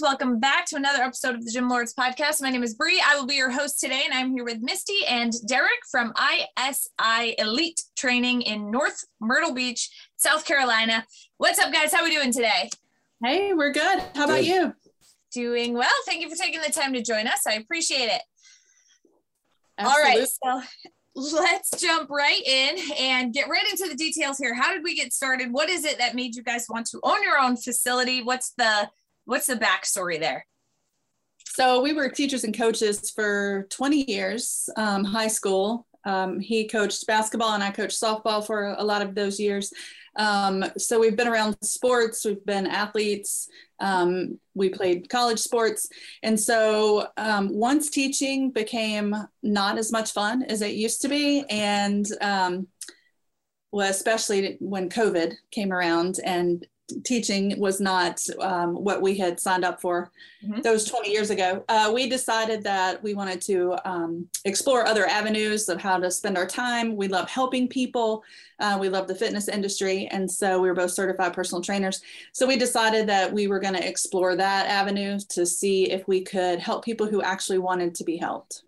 Up, Lords? Welcome back to another episode of the Gym Lords podcast. My name is Bree. I will be your host today, and I'm here with Misty and Derek from ISI Elite Training in North Myrtle Beach, South Carolina. What's up, guys? How are we doing today? Hey, we're good. How about you? Doing well. Thank you for taking the time to join us. I appreciate it. Absolutely. All right. So let's jump right in and get right into the details here. How did we get started? What is it that made you guys want to own your own facility? What's the what's the backstory there? So we were teachers and coaches for 20 years, um, high school. Um, he coached basketball and I coached softball for a lot of those years. Um, so we've been around sports, we've been athletes, um, we played college sports. And so um, once teaching became not as much fun as it used to be, and um, well, especially when COVID came around and teaching was not um, what we had signed up for mm-hmm. those 20 years ago. Uh, we decided that we wanted to um, explore other avenues of how to spend our time. We love helping people. Uh, we love the fitness industry. And so we were both certified personal trainers. So we decided that we were going to explore that avenue to see if we could help people who actually wanted to be helped.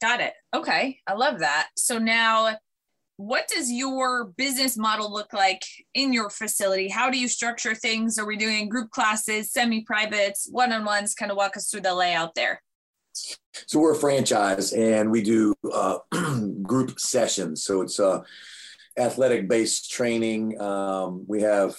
Got it. Okay. I love that. So now what does your business model look like in your facility? How do you structure things? Are we doing group classes, semi privates, one on ones? Kind of walk us through the layout there. So we're a franchise and we do uh, group sessions. So it's uh, athletic based training. Um, we have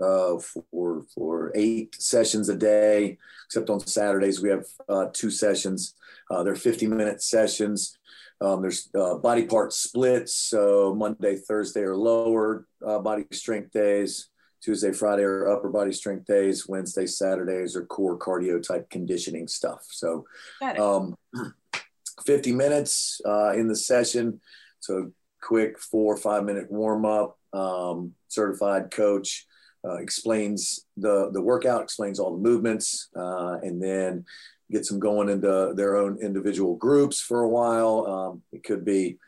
uh, for, for eight sessions a day, except on Saturdays, we have uh, two sessions. Uh, they're 50 minute sessions. Um, there's uh, body part splits. So Monday, Thursday are lower uh, body strength days. Tuesday, Friday are upper body strength days. Wednesday, Saturdays are core cardio type conditioning stuff. So um, 50 minutes uh, in the session. So quick four or five minute warm up. Um, certified coach uh, explains the, the workout, explains all the movements, uh, and then gets them going into their own individual groups for a while. Um, it could be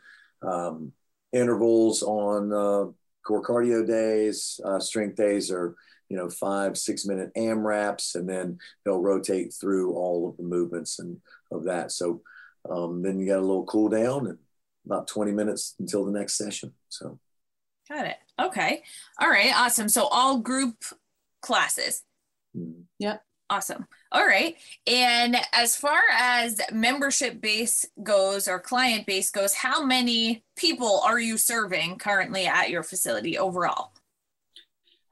um, intervals on uh, core cardio days, uh, strength days, or you know five six minute AMRAPs, and then they'll rotate through all of the movements and of that. So um, then you got a little cool down and about 20 minutes until the next session. So got it. Okay. All right. Awesome. So all group classes. Mm-hmm. Yep. Awesome. All right. And as far as membership base goes or client base goes, how many people are you serving currently at your facility overall?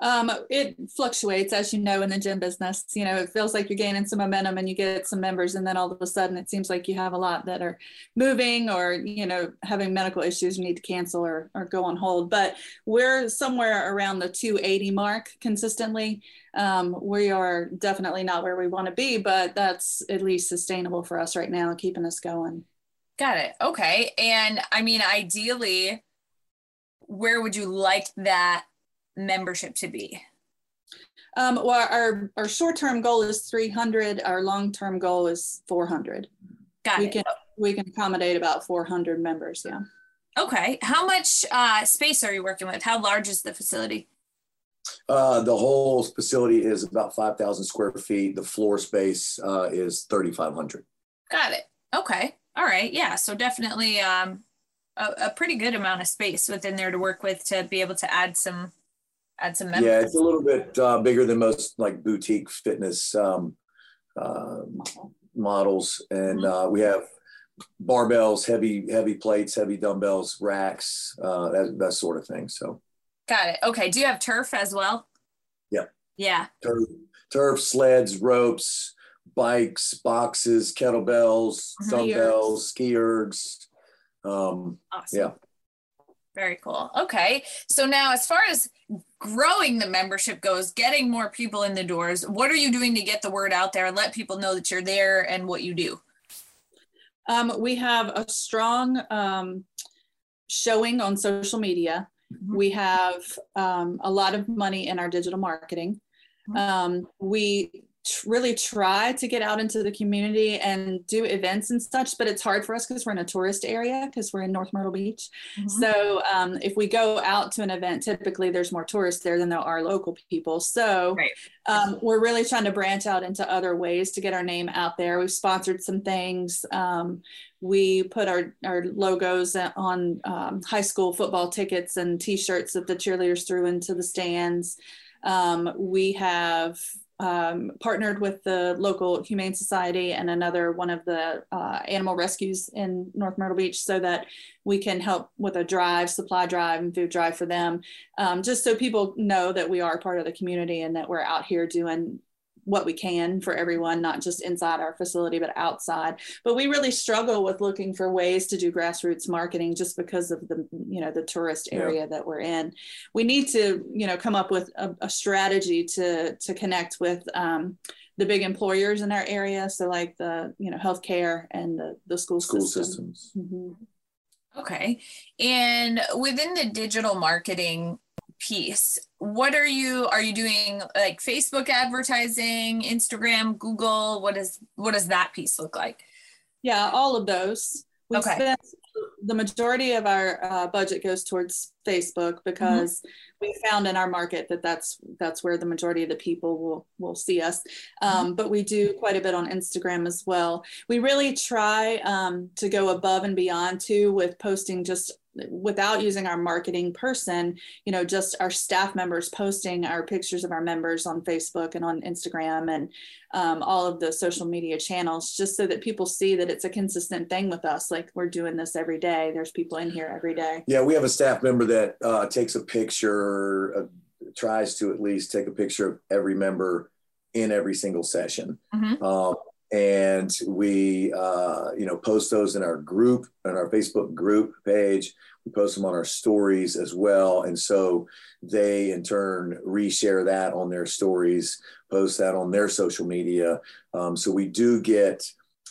Um, it fluctuates, as you know, in the gym business. You know, it feels like you're gaining some momentum and you get some members, and then all of a sudden it seems like you have a lot that are moving or, you know, having medical issues you need to cancel or, or go on hold. But we're somewhere around the 280 mark consistently. Um, we are definitely not where we want to be, but that's at least sustainable for us right now, keeping us going. Got it. Okay. And I mean, ideally, where would you like that membership to be? Um, well, our, our short-term goal is 300. Our long-term goal is 400. Got we it. Can, we can accommodate about 400 members. Yeah. Okay. How much uh, space are you working with? How large is the facility? Uh, the whole facility is about 5,000 square feet. The floor space uh, is 3,500. Got it. Okay. All right. Yeah. So definitely um, a, a pretty good amount of space within there to work with to be able to add some add some members. Yeah, it's a little bit uh, bigger than most like boutique fitness um, uh, models, and mm-hmm. uh, we have barbells, heavy heavy plates, heavy dumbbells, racks, uh, that that sort of thing. So, got it. Okay. Do you have turf as well? Yeah. Yeah. Turf, turf sleds, ropes, bikes, boxes, kettlebells, mm-hmm. dumbbells, ski ergs. Um, awesome. Yeah. Very cool. Okay. So now, as far as growing the membership goes, getting more people in the doors, what are you doing to get the word out there and let people know that you're there and what you do? Um, we have a strong um, showing on social media. Mm-hmm. We have um, a lot of money in our digital marketing. Mm-hmm. Um, we really try to get out into the community and do events and such, but it's hard for us because we're in a tourist area because we're in North Myrtle Beach. Mm-hmm. So um, if we go out to an event, typically there's more tourists there than there are local people. So right. um, we're really trying to branch out into other ways to get our name out there. We've sponsored some things. Um, we put our, our logos on um, high school football tickets and t-shirts that the cheerleaders threw into the stands. Um, we have um, partnered with the local humane society and another one of the uh, animal rescues in north myrtle beach so that we can help with a drive supply drive and food drive for them. Um, just so people know that we are part of the community and that we're out here doing what we can for everyone, not just inside our facility, but outside. But we really struggle with looking for ways to do grassroots marketing just because of the, you know, the tourist area yeah. that we're in. We need to, you know, come up with a, a strategy to to connect with um, the big employers in our area. So like the, you know, healthcare and the, the school, school system. systems. Mm-hmm. Okay. And within the digital marketing piece what are you are you doing like facebook advertising instagram google what is what does that piece look like yeah all of those we okay. spent the majority of our uh, budget goes towards facebook because mm-hmm. we found in our market that that's that's where the majority of the people will will see us um, mm-hmm. but we do quite a bit on instagram as well we really try um, to go above and beyond too with posting just without using our marketing person, you know, just our staff members posting our pictures of our members on Facebook and on Instagram and um, all of the social media channels, just so that people see that it's a consistent thing with us. Like we're doing this every day. There's people in here every day. Yeah, we have a staff member that uh, takes a picture, uh, tries to at least take a picture of every member in every single session. Mm-hmm. Um, and we uh, you know post those in our group in our facebook group page. We post them on our stories as well. And so they in turn reshare that on their stories post that on their social media. Um, so we do get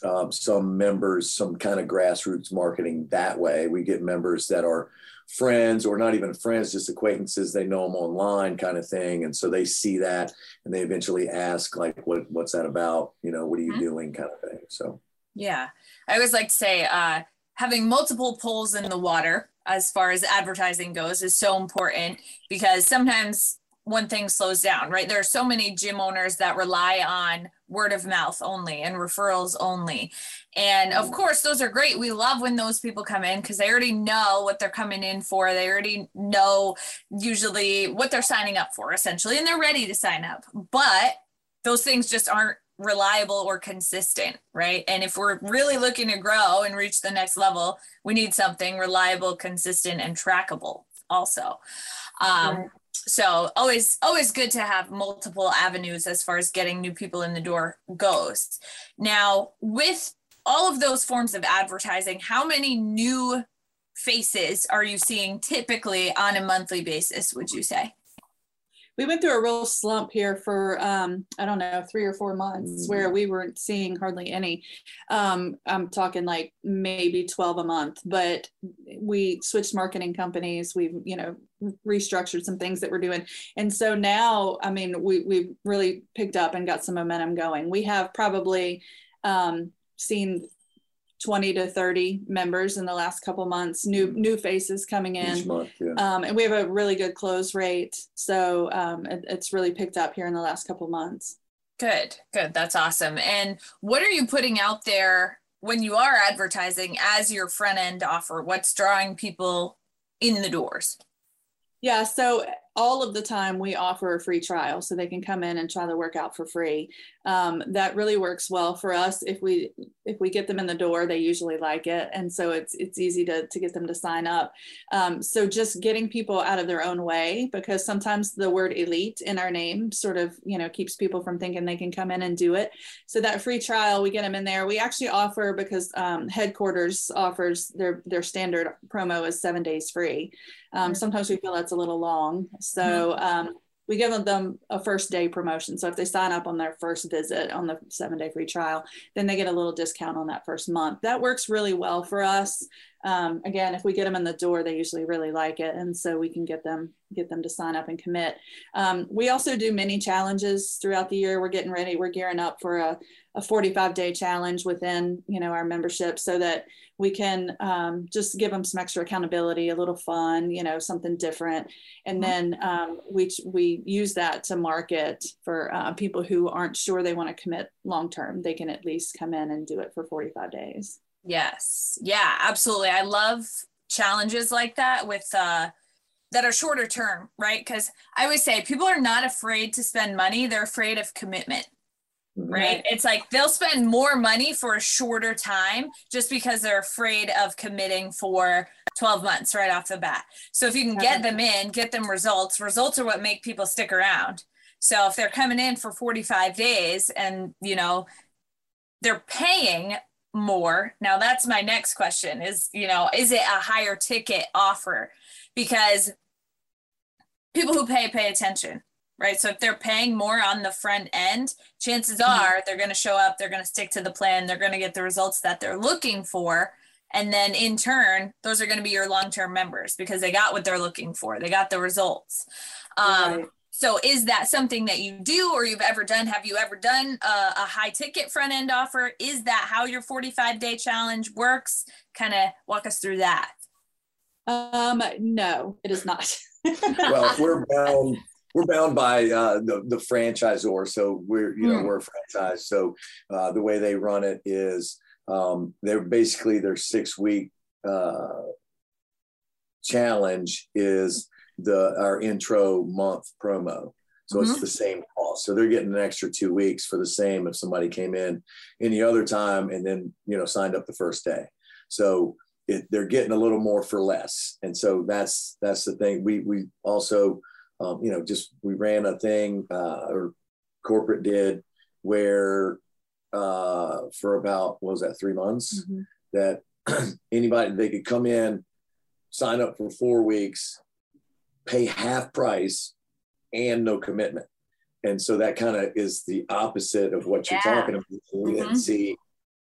um, some members some kind of grassroots marketing that way. We get members that are friends or not even friends, just acquaintances. They know them online, kind of thing, and so they see that and they eventually ask like, "What what's that about? You know, what are you mm-hmm. doing?" kind of thing. So yeah, I always like to say uh, having multiple poles in the water as far as advertising goes is so important because sometimes when things slows down, right? There are so many gym owners that rely on word of mouth only and referrals only. And of course, those are great. We love when those people come in because they already know what they're coming in for. They already know usually what they're signing up for, essentially, and they're ready to sign up. But those things just aren't reliable or consistent, right? And if we're really looking to grow and reach the next level, we need something reliable, consistent, and trackable also. Um, so always always good to have multiple avenues as far as getting new people in the door goes. Now with all of those forms of advertising how many new faces are you seeing typically on a monthly basis would you say we went through a real slump here for um, I don't know three or four months mm-hmm. where we weren't seeing hardly any. Um, I'm talking like maybe 12 a month, but we switched marketing companies. We've you know restructured some things that we're doing, and so now I mean we we've really picked up and got some momentum going. We have probably um, seen 20 to 30 members in the last couple months new new faces coming in. month, yeah. um, and we have a really good close rate so um, it, it's really picked up here in the last couple months. Good good that's awesome. And what are you putting out there when you are advertising as your front end offer? What's drawing people in the doors? Yeah so all of the time we offer a free trial so they can come in and try the workout for free. Um, that really works well for us. If we if we get them in the door they usually like it and so it's it's easy to, to get them to sign up. Um, so just getting people out of their own way because sometimes the word elite in our name sort of you know keeps people from thinking they can come in and do it. So that free trial we get them in there. We actually offer because um, headquarters offers their their standard promo is seven days free um, sometimes we feel that's a little long so mm-hmm. um, we give them a first day promotion. So if they sign up on their first visit on the seven day free trial, then they get a little discount on that first month. That works really well for us. Um, again, if we get them in the door, they usually really like it, and so we can get them get them to sign up and commit. Um, we also do many challenges throughout the year. We're getting ready. We're gearing up for a, a 45 day challenge within you know our membership, so that we can um, just give them some extra accountability, a little fun, you know, something different, and mm-hmm. then um, we we use that to market for uh, people who aren't sure they want to commit long term. They can at least come in and do it for 45 days. Yes. Yeah, absolutely. I love challenges like that with uh that are shorter term, right? Because I always say people are not afraid to spend money, they're afraid of commitment. Right? It's like they'll spend more money for a shorter time just because they're afraid of committing for 12 months right off the bat. So if you can get them in, get them results, results are what make people stick around. So if they're coming in for 45 days and, you know, they're paying more. Now that's my next question is, you know, is it a higher ticket offer? Because people who pay pay attention, right? So if they're paying more on the front end, chances mm-hmm. are they're going to show up, they're going to stick to the plan, they're going to get the results that they're looking for. And then in turn, those are going to be your long term members because they got what they're looking for, they got the results. Um, right. So, is that something that you do or you've ever done? Have you ever done a, a high ticket front end offer? Is that how your 45 day challenge works? Kind of walk us through that. Um, no, it is not. well, we're bound. We're bound by uh, the the franchisor, so we're you know mm. we're a franchise. So uh, the way they run it is um, they're basically their six week uh, challenge is the our intro month promo. So mm-hmm. it's the same cost. So they're getting an extra two weeks for the same if somebody came in any other time and then you know signed up the first day. So it, they're getting a little more for less, and so that's that's the thing. We we also um, you know just we ran a thing uh, or corporate did where uh, for about what was that three months mm-hmm. that anybody they could come in sign up for four weeks pay half price and no commitment. And so that kind of is the opposite of what you're talking about. We mm-hmm. didn't see.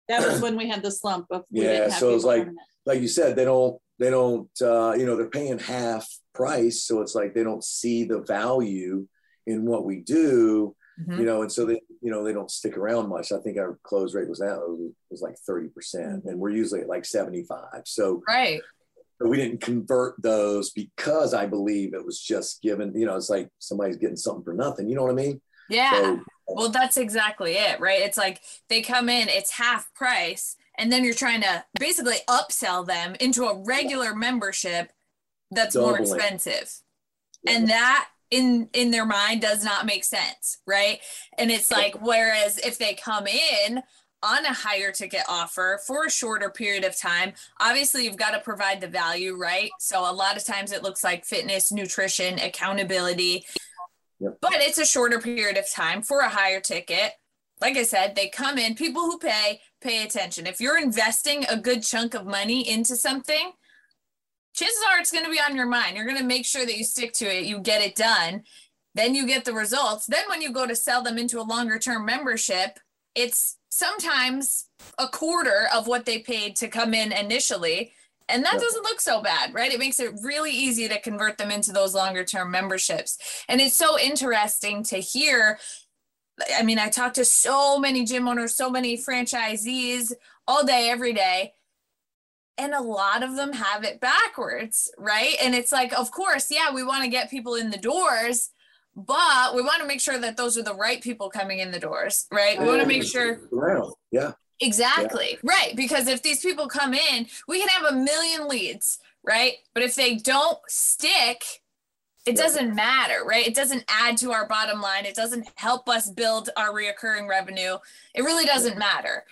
That was when we had the slump of yeah. So it's like like you said, they don't they don't uh, you know they're paying half price, so it's like they don't see the value in what we do. Mm-hmm. You know, and so they, you know, they don't stick around much. I think our close rate was that was, was like 30%, and we're usually at like 75. So right but we didn't convert those because I believe it was just given, you know, it's like somebody's getting something for nothing. You know what I mean? Yeah. So, well, that's exactly it, right? It's like they come in, it's half price, and then you're trying to basically upsell them into a regular membership that's more expensive. Yeah. And that in in their mind does not make sense, right? And it's like whereas if they come in on a higher ticket offer for a shorter period of time. Obviously, you've got to provide the value, right? So, a lot of times it looks like fitness, nutrition, accountability, yep. but it's a shorter period of time for a higher ticket. Like I said, they come in, people who pay, pay attention. If you're investing a good chunk of money into something, chances are it's going to be on your mind. You're going to make sure that you stick to it, you get it done. Then you get the results. Then, when you go to sell them into a longer term membership, it's sometimes a quarter of what they paid to come in initially. And that doesn't look so bad, right? It makes it really easy to convert them into those longer term memberships. And it's so interesting to hear. I mean, I talk to so many gym owners, so many franchisees all day, every day. And a lot of them have it backwards, right? And it's like, of course, yeah, we want to get people in the doors, but we want to make sure that those are the right people coming in the doors, right? We want to make sure. Yeah. Exactly. Yeah. Right. Because if these people come in, we can have a million leads, right? But if they don't stick, it doesn't matter, right? It doesn't add to our bottom line. It doesn't help us build our reoccurring revenue. It really doesn't matter.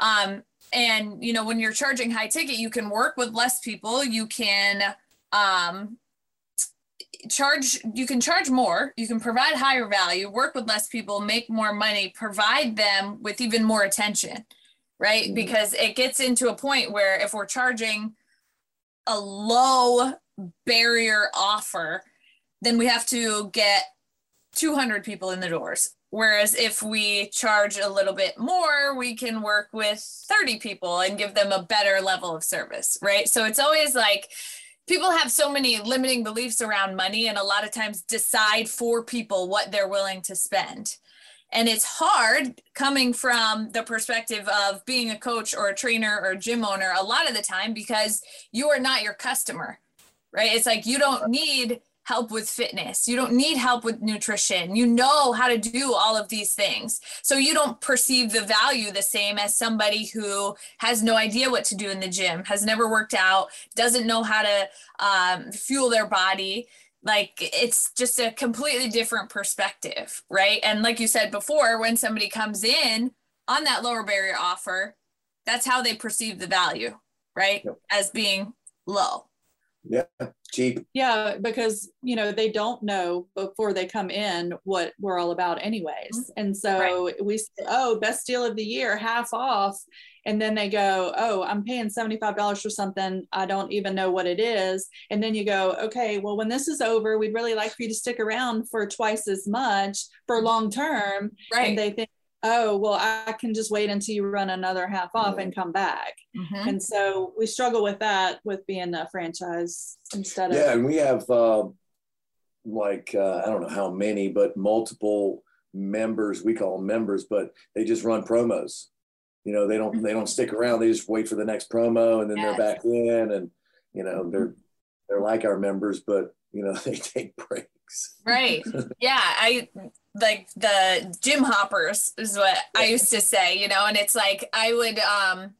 Um, and you know, when you're charging high ticket, you can work with less people. You can um, charge you can charge more you can provide higher value work with less people make more money provide them with even more attention right? Mm-hmm. because it gets into a point where if we're charging a low barrier offer then we have to get 200 people in the doors. Whereas if we charge a little bit more we can work with 30 people and give them a better level of service right? So it's always like people have so many limiting beliefs around money and a lot of times decide for people what they're willing to spend. And it's hard coming from the perspective of being a coach or a trainer or a gym owner a lot of the time because you are not your customer, right? It's like you don't need help with fitness. You don't need help with nutrition. You know how to do all of these things. So you don't perceive the value the same as somebody who has no idea what to do in the gym, has never worked out, doesn't know how to um, fuel their body. Like it's just a completely different perspective, right? And like you said before, when somebody comes in on that lower barrier offer, that's how they perceive the value, right? Yep. As being low. Yeah, cheap. Yeah, because you know they don't know before they come in what we're all about, anyways. Mm-hmm. And so right. we say, "Oh, best deal of the year, half off," and then they go, "Oh, I'm paying seventy five dollars for something I don't even know what it is." And then you go, "Okay, well, when this is over, we'd really like for you to stick around for twice as much for long term." Right. And they think oh well i can just wait until you run another half off and come back Mhm. and so we struggle with that with being a franchise instead of Yeah, and we have uh, like uh, I don't know how many, but multiple members. We call them members, but they just run promos. You know, they don't they don't stick around. They just wait for the next promo, and then Yes. they're back in, and you know they're they're like our members, but you know they take breaks. Right. Yeah. I like the gym hoppers is what I used to say, you know, and it's like I would um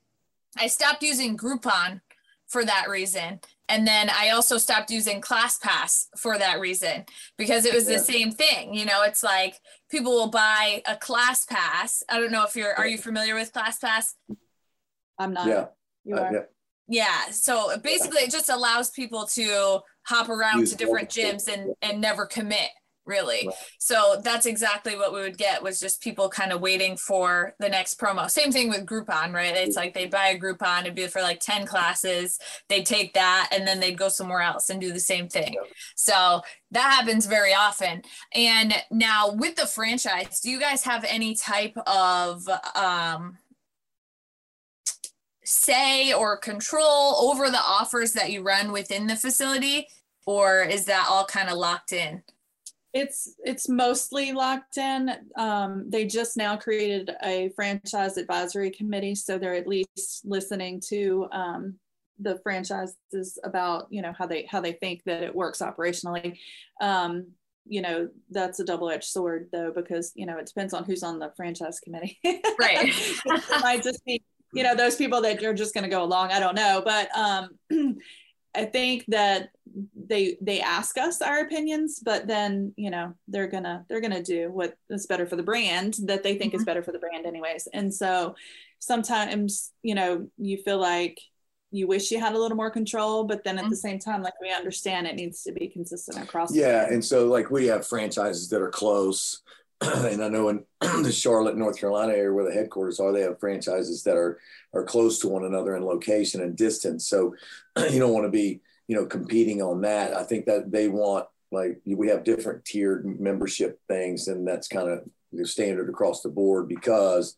I stopped using Groupon for that reason. And then I also stopped using ClassPass for that reason because it was the same thing. You know, it's like people will buy a ClassPass. I don't know if you're are you familiar with ClassPass? i'm not Yeah, you uh, are yeah. Yeah. So basically it just allows people to hop around Use to different gyms and and never commit really. Right. So that's exactly what we would get was just people kind of waiting for the next promo. Same thing with Groupon, right? It's like they'd buy a Groupon, it'd be for like 10 classes, they'd take that and then they'd go somewhere else and do the same thing. Yep. So that happens very often. And now with the franchise, do you guys have any type of um say or control over the offers that you run within the facility or is that all kind of locked in? It's it's mostly locked in. Um, they just now created a franchise advisory committee so they're at least listening to um, the franchises about you know how they how they think that it works operationally. Um, you know that's a double-edged sword though because you know it depends on who's on the franchise committee. Right. it might just be you know those people that are just going to go along. I don't know but um i think that they they ask us our opinions but then you know they're gonna they're gonna do what is better for the brand that they think is mm-hmm. better for the brand anyways. And so sometimes you know you feel like you wish you had a little more control but then at the mm-hmm. same time like we understand it needs to be consistent across Yeah, board. and so like we have franchises that are close, and I know in the Charlotte, North Carolina area where the headquarters are, they have franchises that are are close to one another in location and distance. So you don't want to be you know competing on that. I think that they want like we have different tiered membership things, and that's kind of the standard across the board because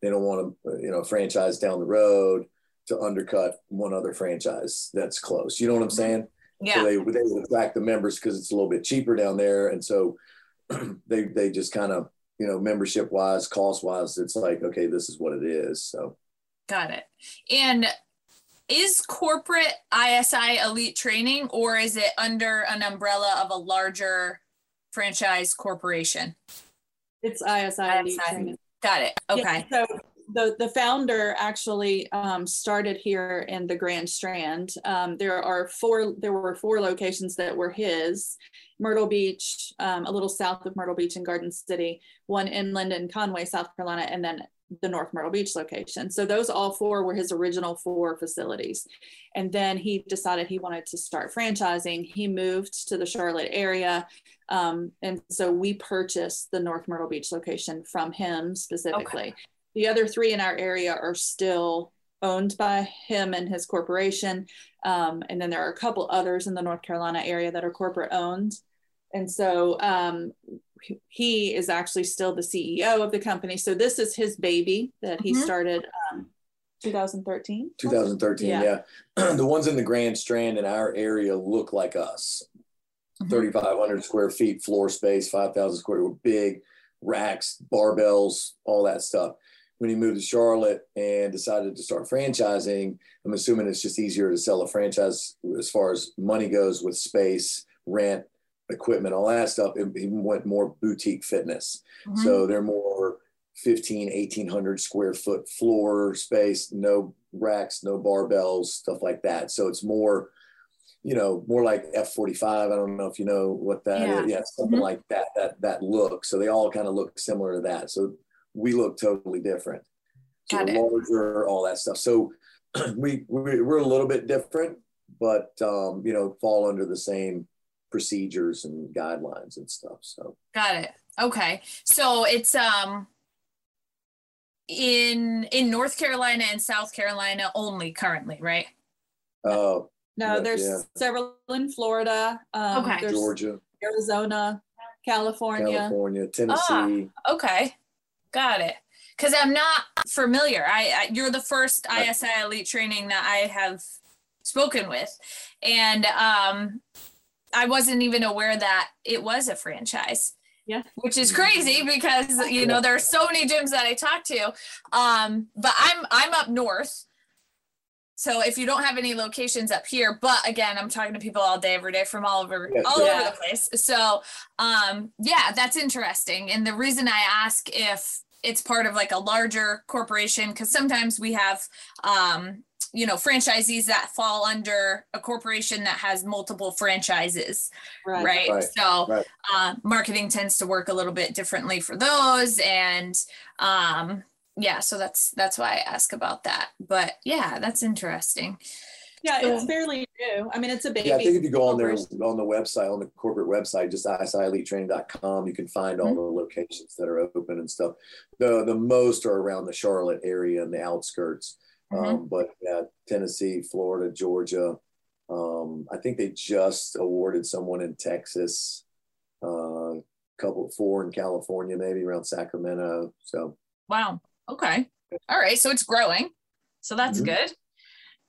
they don't want to you know franchise down the road to undercut one other franchise that's close. You know what I'm mm-hmm. saying? Yeah. So they they would attract the members because it's a little bit cheaper down there, and so they they just kind of you know membership wise, cost wise, it's like okay, this is what it is. So Got it. And is corporate ISI elite training or is it under an umbrella of a larger franchise corporation? it's isi, elite ISI. training. Got it. Yeah, Okay. so the the founder actually um, started here in the Grand Strand. Um, there are four. There were four locations that were his: Myrtle Beach, um, a little south of Myrtle Beach in Garden City, one inland in Conway, South Carolina, and then the North Myrtle Beach location. So those all four were his original four facilities. And then he decided he wanted to start franchising. He moved to the Charlotte area. Um, and so we purchased the North Myrtle Beach location from him specifically. The other three in our area are still owned by him and his corporation. Um, and then there are a couple others in the North Carolina area that are corporate owned. And so um, he is actually still the CEO of the company. So this is his baby that he Mhm. started um, 2013. 2013, Yeah. yeah. the ones in the Grand Strand in our area look like us. Mhm. 3,500 square feet floor space, 5,000 square, were big racks, barbells, all that stuff. When he moved to Charlotte and decided to start franchising, I'm assuming it's just easier to sell a franchise as far as money goes with space, rent, equipment, all that stuff. It, it went more boutique fitness. Mhm. So they're more 15, 1800 square foot floor space, no racks, no barbells, stuff like that. So it's more, you know, more like F45. I don't know if you know what that Yeah. Yeah, something Mhm. like that, that, that look. So they all kind of look similar to that. So we look totally different. So Got we're it. larger, all that stuff. So we, we, we're a little bit different, but, um, you know, fall under the same procedures and guidelines and stuff. So Got it. Okay. So it's um in in North Carolina and South Carolina only currently, right? uh, No, Yeah, there's yeah. several in Florida. Um, Okay. Georgia, Arizona, California. California, Tennessee. Okay. Got it. Because I'm not familiar. I, I you're the first ISI elite training that I have spoken with, and um, I wasn't even aware that it was a franchise. Yeah. Which is crazy because you know there are so many gyms that I talk to. Um, but I'm I'm up north. So if you don't have any locations up here, but again, I'm talking to people all day, every day from all over Yeah, all yeah. over the place. So um yeah, that's interesting. And the reason I ask if it's part of like a larger corporation, because sometimes we have um you know franchisees that fall under a corporation that has multiple franchises right, Right, so right. uh, marketing tends to work a little bit differently for those and um yeah so that's that's why i ask about that but yeah that's interesting Yeah, it's fairly new. I mean, it's a baby. Yeah, I think if you go on there on the website, on the corporate website, just isielitetraining.com, you can find all the locations that are open and stuff. The the most are around the Charlotte area and the outskirts. Um, but yeah, Tennessee, Florida, Georgia. Um, I think they just awarded someone in Texas, uh, couple four in California, maybe around Sacramento. So wow okay. All right so it's growing. So that's Mhm. good.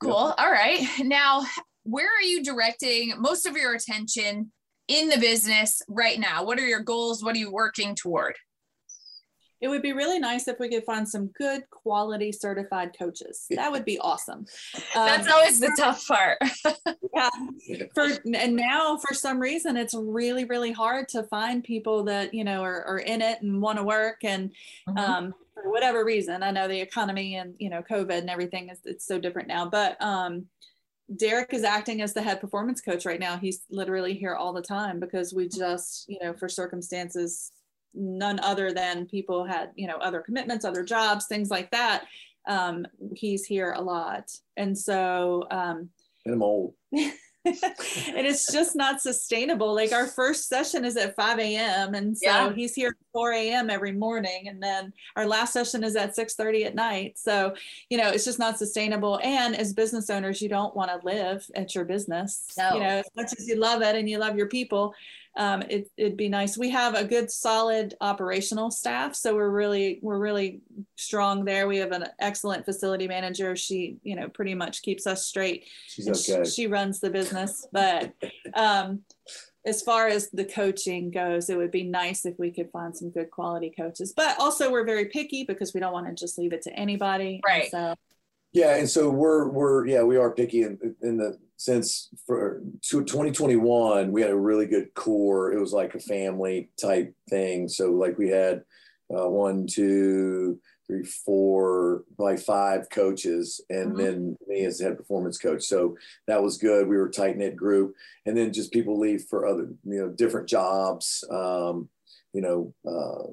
Cool. All right. Now where are you directing most of your attention in the business right now? What are your goals? What are you working toward It would be really nice if we could find some good quality certified coaches. That would be awesome. that's Um, always the tough part yeah. For and now for some reason it's really really hard to find people that you know are, are in it and want to work and Mhm. um, for whatever reason. I know the economy and you know COVID and everything is it's so different now, but um, Derek is acting as the head performance coach right now. He's literally here all the time because we just you know for circumstances none other than people had you know other commitments, other jobs, things like that. Um, he's here a lot, and so. Um, and I'm old. and it's just not sustainable. Like our first session is at 5 a.m. And so Yeah. he's here at 4 a.m. every morning. And then our last session is at 6 30 at night. So, you know, it's just not sustainable. And as business owners, you don't want to live at your business. No. You know, as much as you love it and you love your people, um, it, it'd be nice. We have a good, solid operational staff. So we're really, we're really strong there. We have an excellent facility manager. She, you know, pretty much keeps us straight She's okay. she runs the business but um as far as the coaching goes it would be nice if we could find some good quality coaches but also we're very picky because we don't want to just leave it to anybody And Right. so Yeah, and so we're we're yeah we are picky in in the sense for to 2021 we had a really good core. It was like a family type thing. So like we had uh, one, two, three, four, probably five coaches, and Mhm. then me as the head performance coach. So that was good. We were a tight knit group, and then just people leave for other you know different jobs. Um, you know, uh,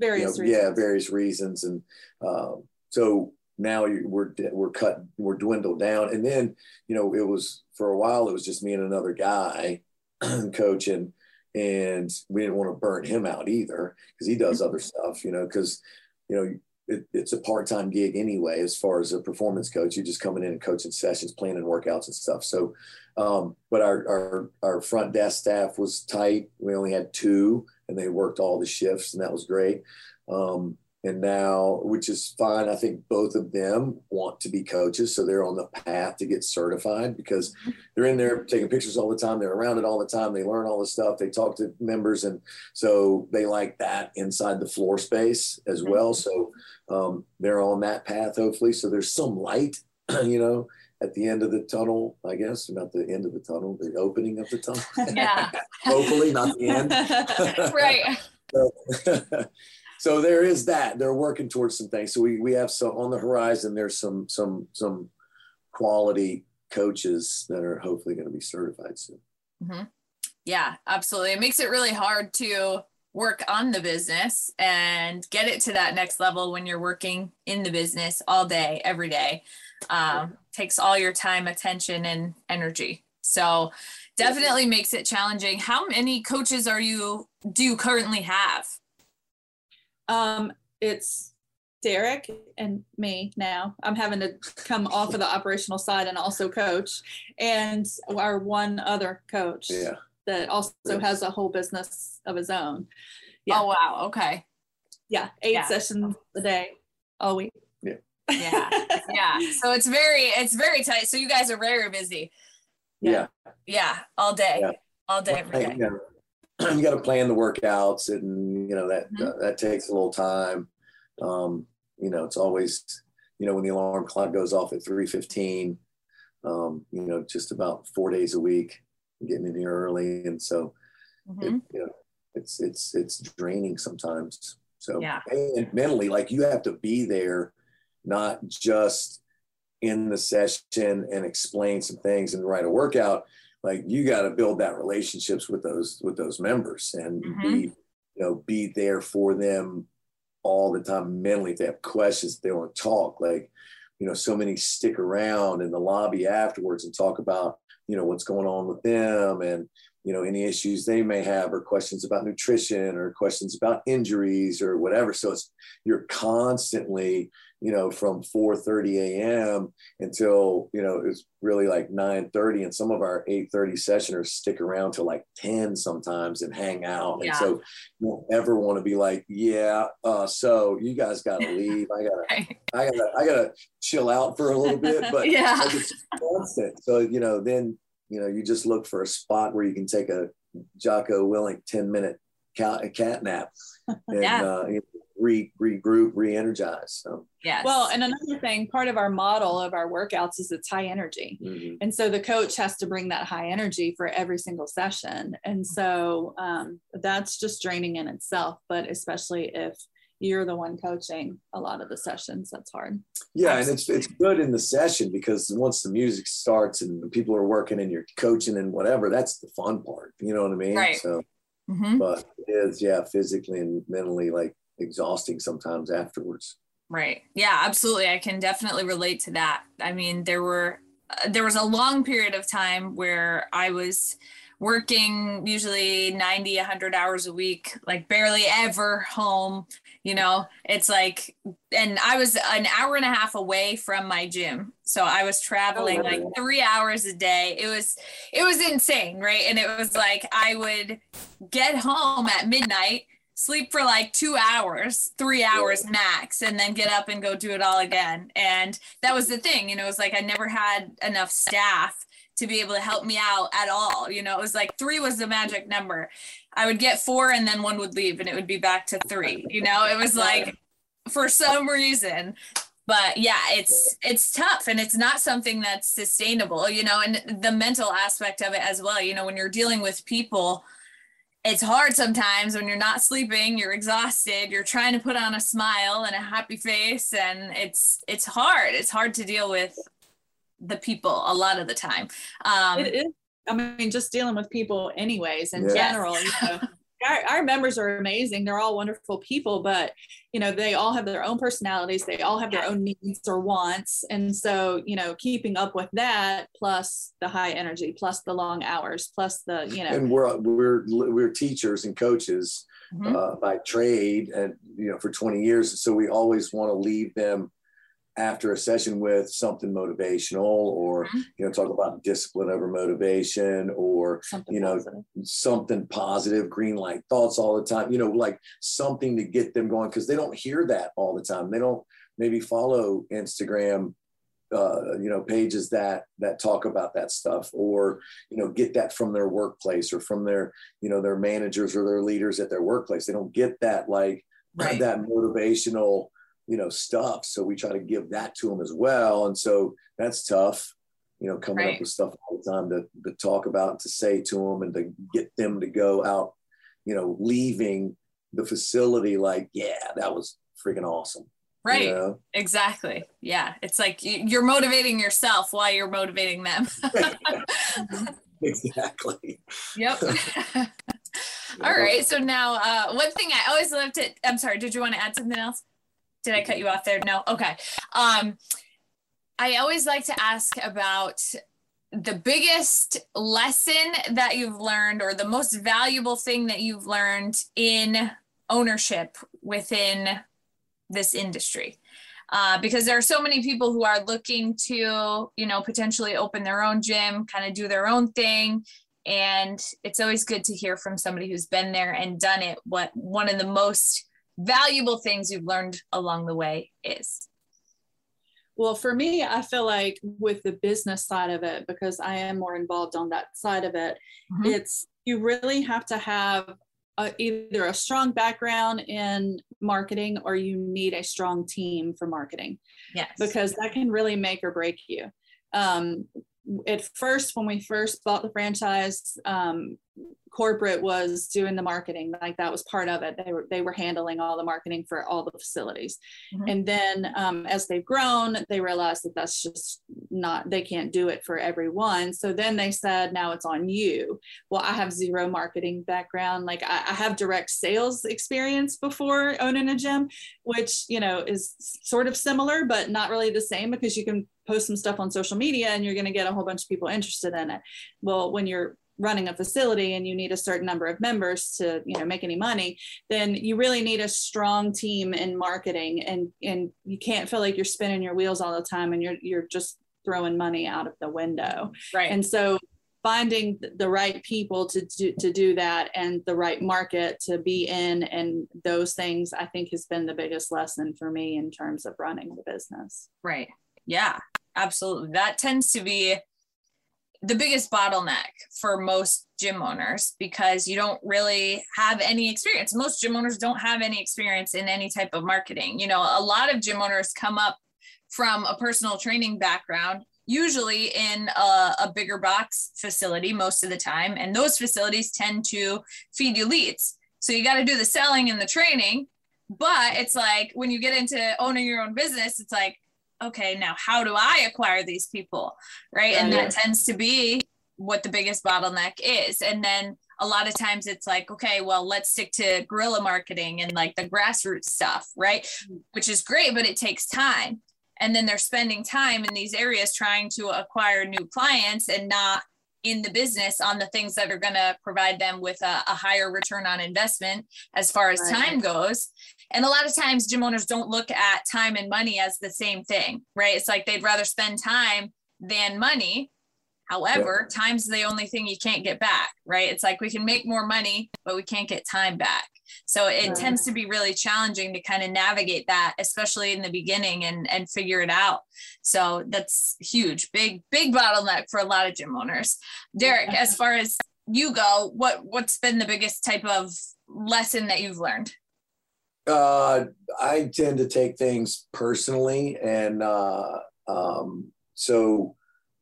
various you know, yeah, various reasons, and um, so now we're we're cut, we're dwindled down, and then you know it was for a while it was just me and another guy coaching, and we didn't want to burn him out either because he does other stuff, you know, because you know. It, it's a part-time gig anyway as far as a performance coach. You're just coming in and coaching sessions planning workouts and stuff. So um, but our, our our front desk staff was tight. We only had two and they worked all the shifts and that was great. Um, and now which is fine i think both of them want to be coaches so they're on the path to get certified because they're in there taking pictures all the time they're around it all the time they learn all the stuff they talk to members and so they like that inside the floor space as well. So um, they're on that path hopefully. So there's some light you know at the end of the tunnel i guess not the end of the tunnel the opening of the tunnel. Yeah. Hopefully not the end. Right. So, so there is that they're working towards some things so we we have so on the horizon there's some some some quality coaches that are hopefully going to be certified soon Mhm. Yeah, absolutely. It makes it really hard to work on the business and get it to that next level when you're working in the business all day, every day. Um, takes all your time, attention, and energy. So definitely makes it challenging. How many coaches are you do you currently have? Um it's derek and me now i'm having to come off of the operational side and also coach and our one other coach yeah that also has a whole business of his own Yeah. Oh wow, okay. Yeah, eight yeah. sessions a day, all week. Yeah. Yeah. yeah. So it's very, it's very tight. So you guys are very busy. Yeah. Yeah. All day. Yeah. All day, every day. You, got to plan the workouts and, you know, that, mm-hmm. uh, that takes a little time. Um, you know, it's always, you know, when the alarm clock goes off at 315, um, you know, just about four days a week, getting in here early. And so, mm-hmm. it, you know, it's, it's, it's draining sometimes. So, yeah. and mentally, like you have to be there, not just in the session and explain some things and write a workout. Like you got to build that relationships with those, with those members and mm-hmm. be, you know, be there for them all the time mentally. If they have questions, they want to talk. Like, you know, so many stick around in the lobby afterwards and talk about, you know, what's going on with them and, you know, any issues they may have or questions about nutrition or questions about injuries or whatever. So it's, you're constantly, you know, from 4:30 a.m. until you know it's really like 9:30, and some of our 8:30 sessioners stick around till like 10 sometimes and hang out. Yeah. And so you don't ever want to be like, yeah, uh, so you guys got to leave. I gotta, I gotta, I gotta chill out for a little bit, but yeah, like it's constant. So you know, then you know, you just look for a spot where you can take a Jocko Willink 10 minute cat, cat nap and yeah. uh, re regroup, re-energize. So yeah. Well, and another thing, part of our model of our workouts is it's high energy. Mm-hmm. And so the coach has to bring that high energy for every single session. And so um, that's just draining in itself, but especially if you're the one coaching a lot of the sessions that's hard yeah and it's it's good in the session because once the music starts and people are working and you're coaching and whatever that's the fun part you know what i mean right so mm-hmm. but it is yeah physically and mentally like exhausting sometimes afterwards. Right. Yeah, absolutely. I can definitely relate to that. I mean, there were uh, there was a long period of time where I was working usually 90 100 hours a week like barely ever home you know it's like and i was an hour and a half away from my gym so i was traveling oh, like three hours a day it was it was insane right and it was like i would get home at midnight sleep for like two hours, three hours max, and then get up and go do it all again. And that was the thing, you know, it was like I never had enough staff to be able to help me out at all. You know, it was like three was the magic number. I would get four and then one would leave and it would be back to three. You know, it was like for some reason. But yeah, it's it's tough and it's not something that's sustainable, you know, and the mental aspect of it as well. You know, when you're dealing with people it's hard sometimes when you're not sleeping you're exhausted you're trying to put on a smile and a happy face and it's it's hard. It's hard to deal with the people a lot of the time. Um it is i mean just dealing with people anyways in yes. general you know our, our members are amazing. They're all wonderful people but you know they all have their own personalities. They all have their own needs or wants. And so you know keeping up with that plus the high energy plus the long hours plus the you know and we're we're we're teachers and coaches mm-hmm. uh, by trade and you know for 20 years. So we always want to leave them after a session with something motivational or mm-hmm. you know talk about discipline over motivation or something you know positive. something positive green light thoughts all the time you know like something to get them going because they don't hear that all the time they don't maybe follow instagram uh, you know pages that that talk about that stuff or you know get that from their workplace or from their you know their managers or their leaders at their workplace they don't get that like right. that motivational you know stuff. So we try to give that to them as well. And so that's tough you know coming right. up with stuff all the time to, to talk about and to say to them and to get them to go out you know leaving the facility like yeah that was freaking awesome. Right. you know? exactly. Yeah. It's like you're motivating yourself while you're motivating them. Exactly. Yep. All right. So now uh, one thing i always love to i'm sorry did you want to add something else did I cut you off there? No. Okay. Um, I always like to ask about the biggest lesson that you've learned or the most valuable thing that you've learned in ownership within this industry. Uh, because there are so many people who are looking to, you know, potentially open their own gym, kind of do their own thing. And it's always good to hear from somebody who's been there and done it. What one of the most valuable things you've learned along the way is? Well, for me, I feel like with the business side of it, because I am more involved on that side of it, mm-hmm. it's you really have to have a, either a strong background in marketing or you need a strong team for marketing. Yes. Because that can really make or break you. Um, at first, when we first bought the franchise, um, corporate was doing the marketing like that was part of it. They were they were handling all the marketing for all the facilities. Mm-hmm. and then um, as they've grown they realized that that's just not they can't do it for everyone. So then they said now it's on you. Well i have zero marketing background. Like I, I have direct sales experience before owning a gym which you know is sort of similar but not really the same because you can post some stuff on social media and you're going to get a whole bunch of people interested in it. Well when you're running a facility and you need a certain number of members to you know make any money then you really need a strong team in marketing. And and you can't feel like you're spinning your wheels all the time and you're you're just throwing money out of the window. Right. And so finding the right people to do, to do that and the right market to be in and those things i think has been the biggest lesson for me in terms of running the business. Right. Yeah absolutely. That tends to be the biggest bottleneck for most gym owners because you don't really have any experience. Most gym owners don't have any experience in any type of marketing. You know, a lot of gym owners come up from a personal training background, usually in a, a bigger box facility most of the time. And those facilities tend to feed you leads. So you got to do the selling and the training. But it's like when you get into owning your own business, it's like, okay, now how do I acquire these people? Right. and that tends to be what the biggest bottleneck is. And then a lot of times it's like, okay, well, let's stick to guerrilla marketing and like the grassroots stuff, right? Mm-hmm. Which is great, but it takes time. And then they're spending time in these areas trying to acquire new clients and not in the business on the things that are going to provide them with a, a, higher return on investment as far as right. time goes. And a lot of times, gym owners don't look at time and money as the same thing, right? It's like they'd rather spend time than money. However, yeah. time's the only thing you can't get back, right? It's like we can make more money, but we can't get time back. So it right. tends to be really challenging to kind of navigate that, especially in the beginning and, and figure it out. So that's huge, big, big bottleneck for a lot of gym owners. Derek, yeah. as far as you go, what what's been the biggest type of lesson that you've learned? Uh, I tend to take things personally, and uh, um, so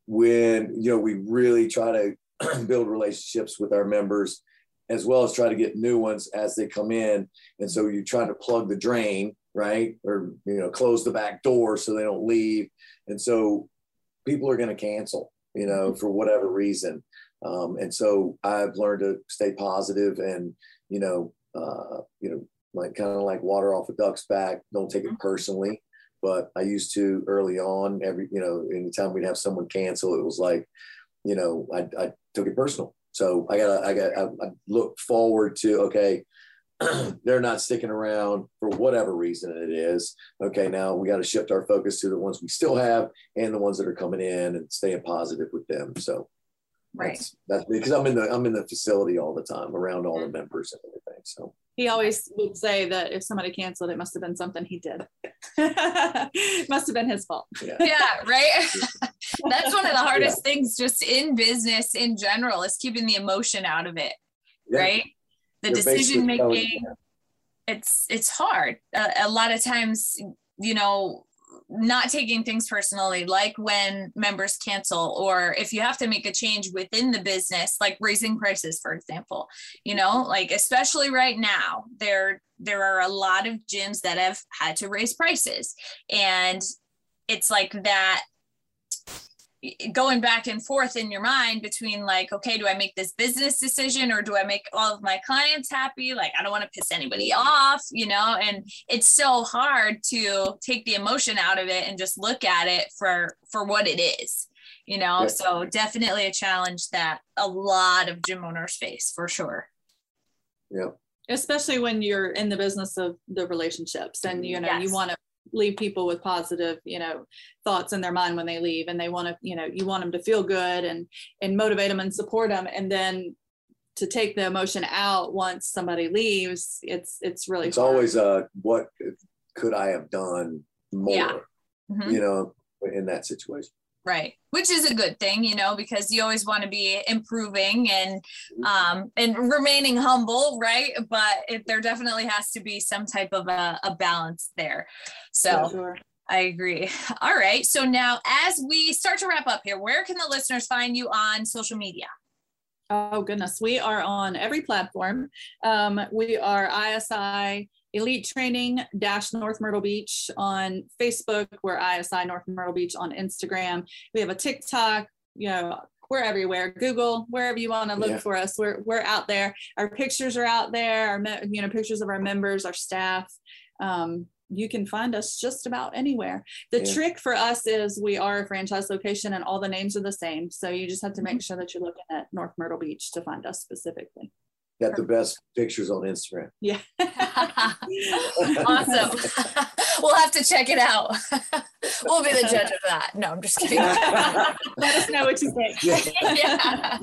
when you know we really try to build relationships with our members as well as try to get new ones as they come in. And so you're trying to plug the drain, right? Or, you know, close the back door so they don't leave. And so people are going to cancel, you know, for whatever reason. Um, and so I've learned to stay positive and, you know, uh, you know, like kind of like water off a duck's back. Don't take it personally. But I used to early on, every, you know, anytime we'd have someone cancel, it was like, you know, I, I took it personal so I got I got I, look forward to okay, they're not sticking around for whatever reason it is. Okay, now we got to shift our focus to the ones we still have and the ones that are coming in and staying positive with them. So right, that's, that's because I'm in the I'm in the facility all the time around all the mm-hmm. members and everything. So he always would say that if somebody canceled, it must have been something he did. must have been his fault. Yeah, yeah right. That's one of the hardest yeah. things just in business in general is keeping the emotion out of it. Yeah. Right. The You're decision making. It's it's hard. Uh, a lot of times, you know, not taking things personally, like when members cancel, or if you have to make a change within the business, like raising prices, for example, you know, like especially right now, there there are a lot of gyms that have had to raise prices, and it's like that going back and forth in your mind between like okay do i make this business decision or do i make all of my clients happy? Like i don't want to piss anybody off you know? And it's so hard to take the emotion out of it and just look at it for for what it is you know? Yeah. so definitely a challenge that a lot of gym owners face for sure. Yeah especially when you're in the business of the relationships and you know yes. you want to leave people with positive you know thoughts in their mind when they leave and they want to you know you want them to feel good and and motivate them and support them and then to take the emotion out once somebody leaves, it's it's really it's hard. always uh what could I have done more? Yeah. Mhm. You know, in that situation. Right. Which is a good thing, you know, because you always want to be improving and um and remaining humble, right? But it, there definitely has to be some type of a, a balance there. So Sure. I agree. All right. So now as we start to wrap up here, where can the listeners find you on social media? Oh goodness, we are on every platform. Um, we are ISI Elite Training Dash North Myrtle Beach on Facebook. We're ISI North Myrtle Beach on Instagram. We have a TikTok. You know, we're everywhere. Google, wherever you want to look Yeah. for us, we're we're out there. Our pictures are out there. Our me- you know pictures of our members, our staff. Um, you can find us just about anywhere. The Yeah. trick for us is we are a franchise location and all the names are the same. So you just have to make sure that you're looking at North Myrtle Beach to find us specifically. Got the best pictures on Instagram. Yeah. awesome. we'll have to check it out. we'll be the judge of that. No, I'm just kidding. Let us know what you think. yeah.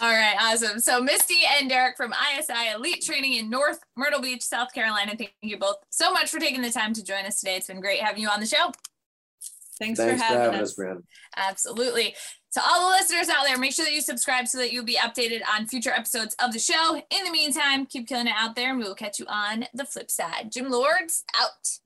All right, awesome. So Misty and Derek from ISI Elite Training in North Myrtle Beach, South Carolina. Thank you both so much for taking the time to join us today. It's been great having you on the show. Thanks, Thanks for having, us. Brandon. Absolutely. To all the listeners out there, make sure that you subscribe so that you'll be updated on future episodes of the show. In the meantime, keep killing it out there, and we will catch you on the flip side. Gym Lords out.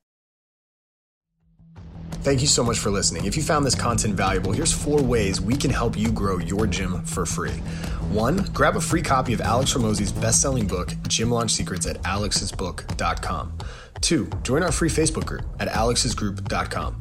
Thank you so much for listening. If you found this content valuable, here's four ways we can help you grow your gym for free. One, grab a free copy of Alex Hormozi's best-selling book, Gym Launch Secrets at alexsbook.com. Two, join our free Facebook group at alexsgroup.com.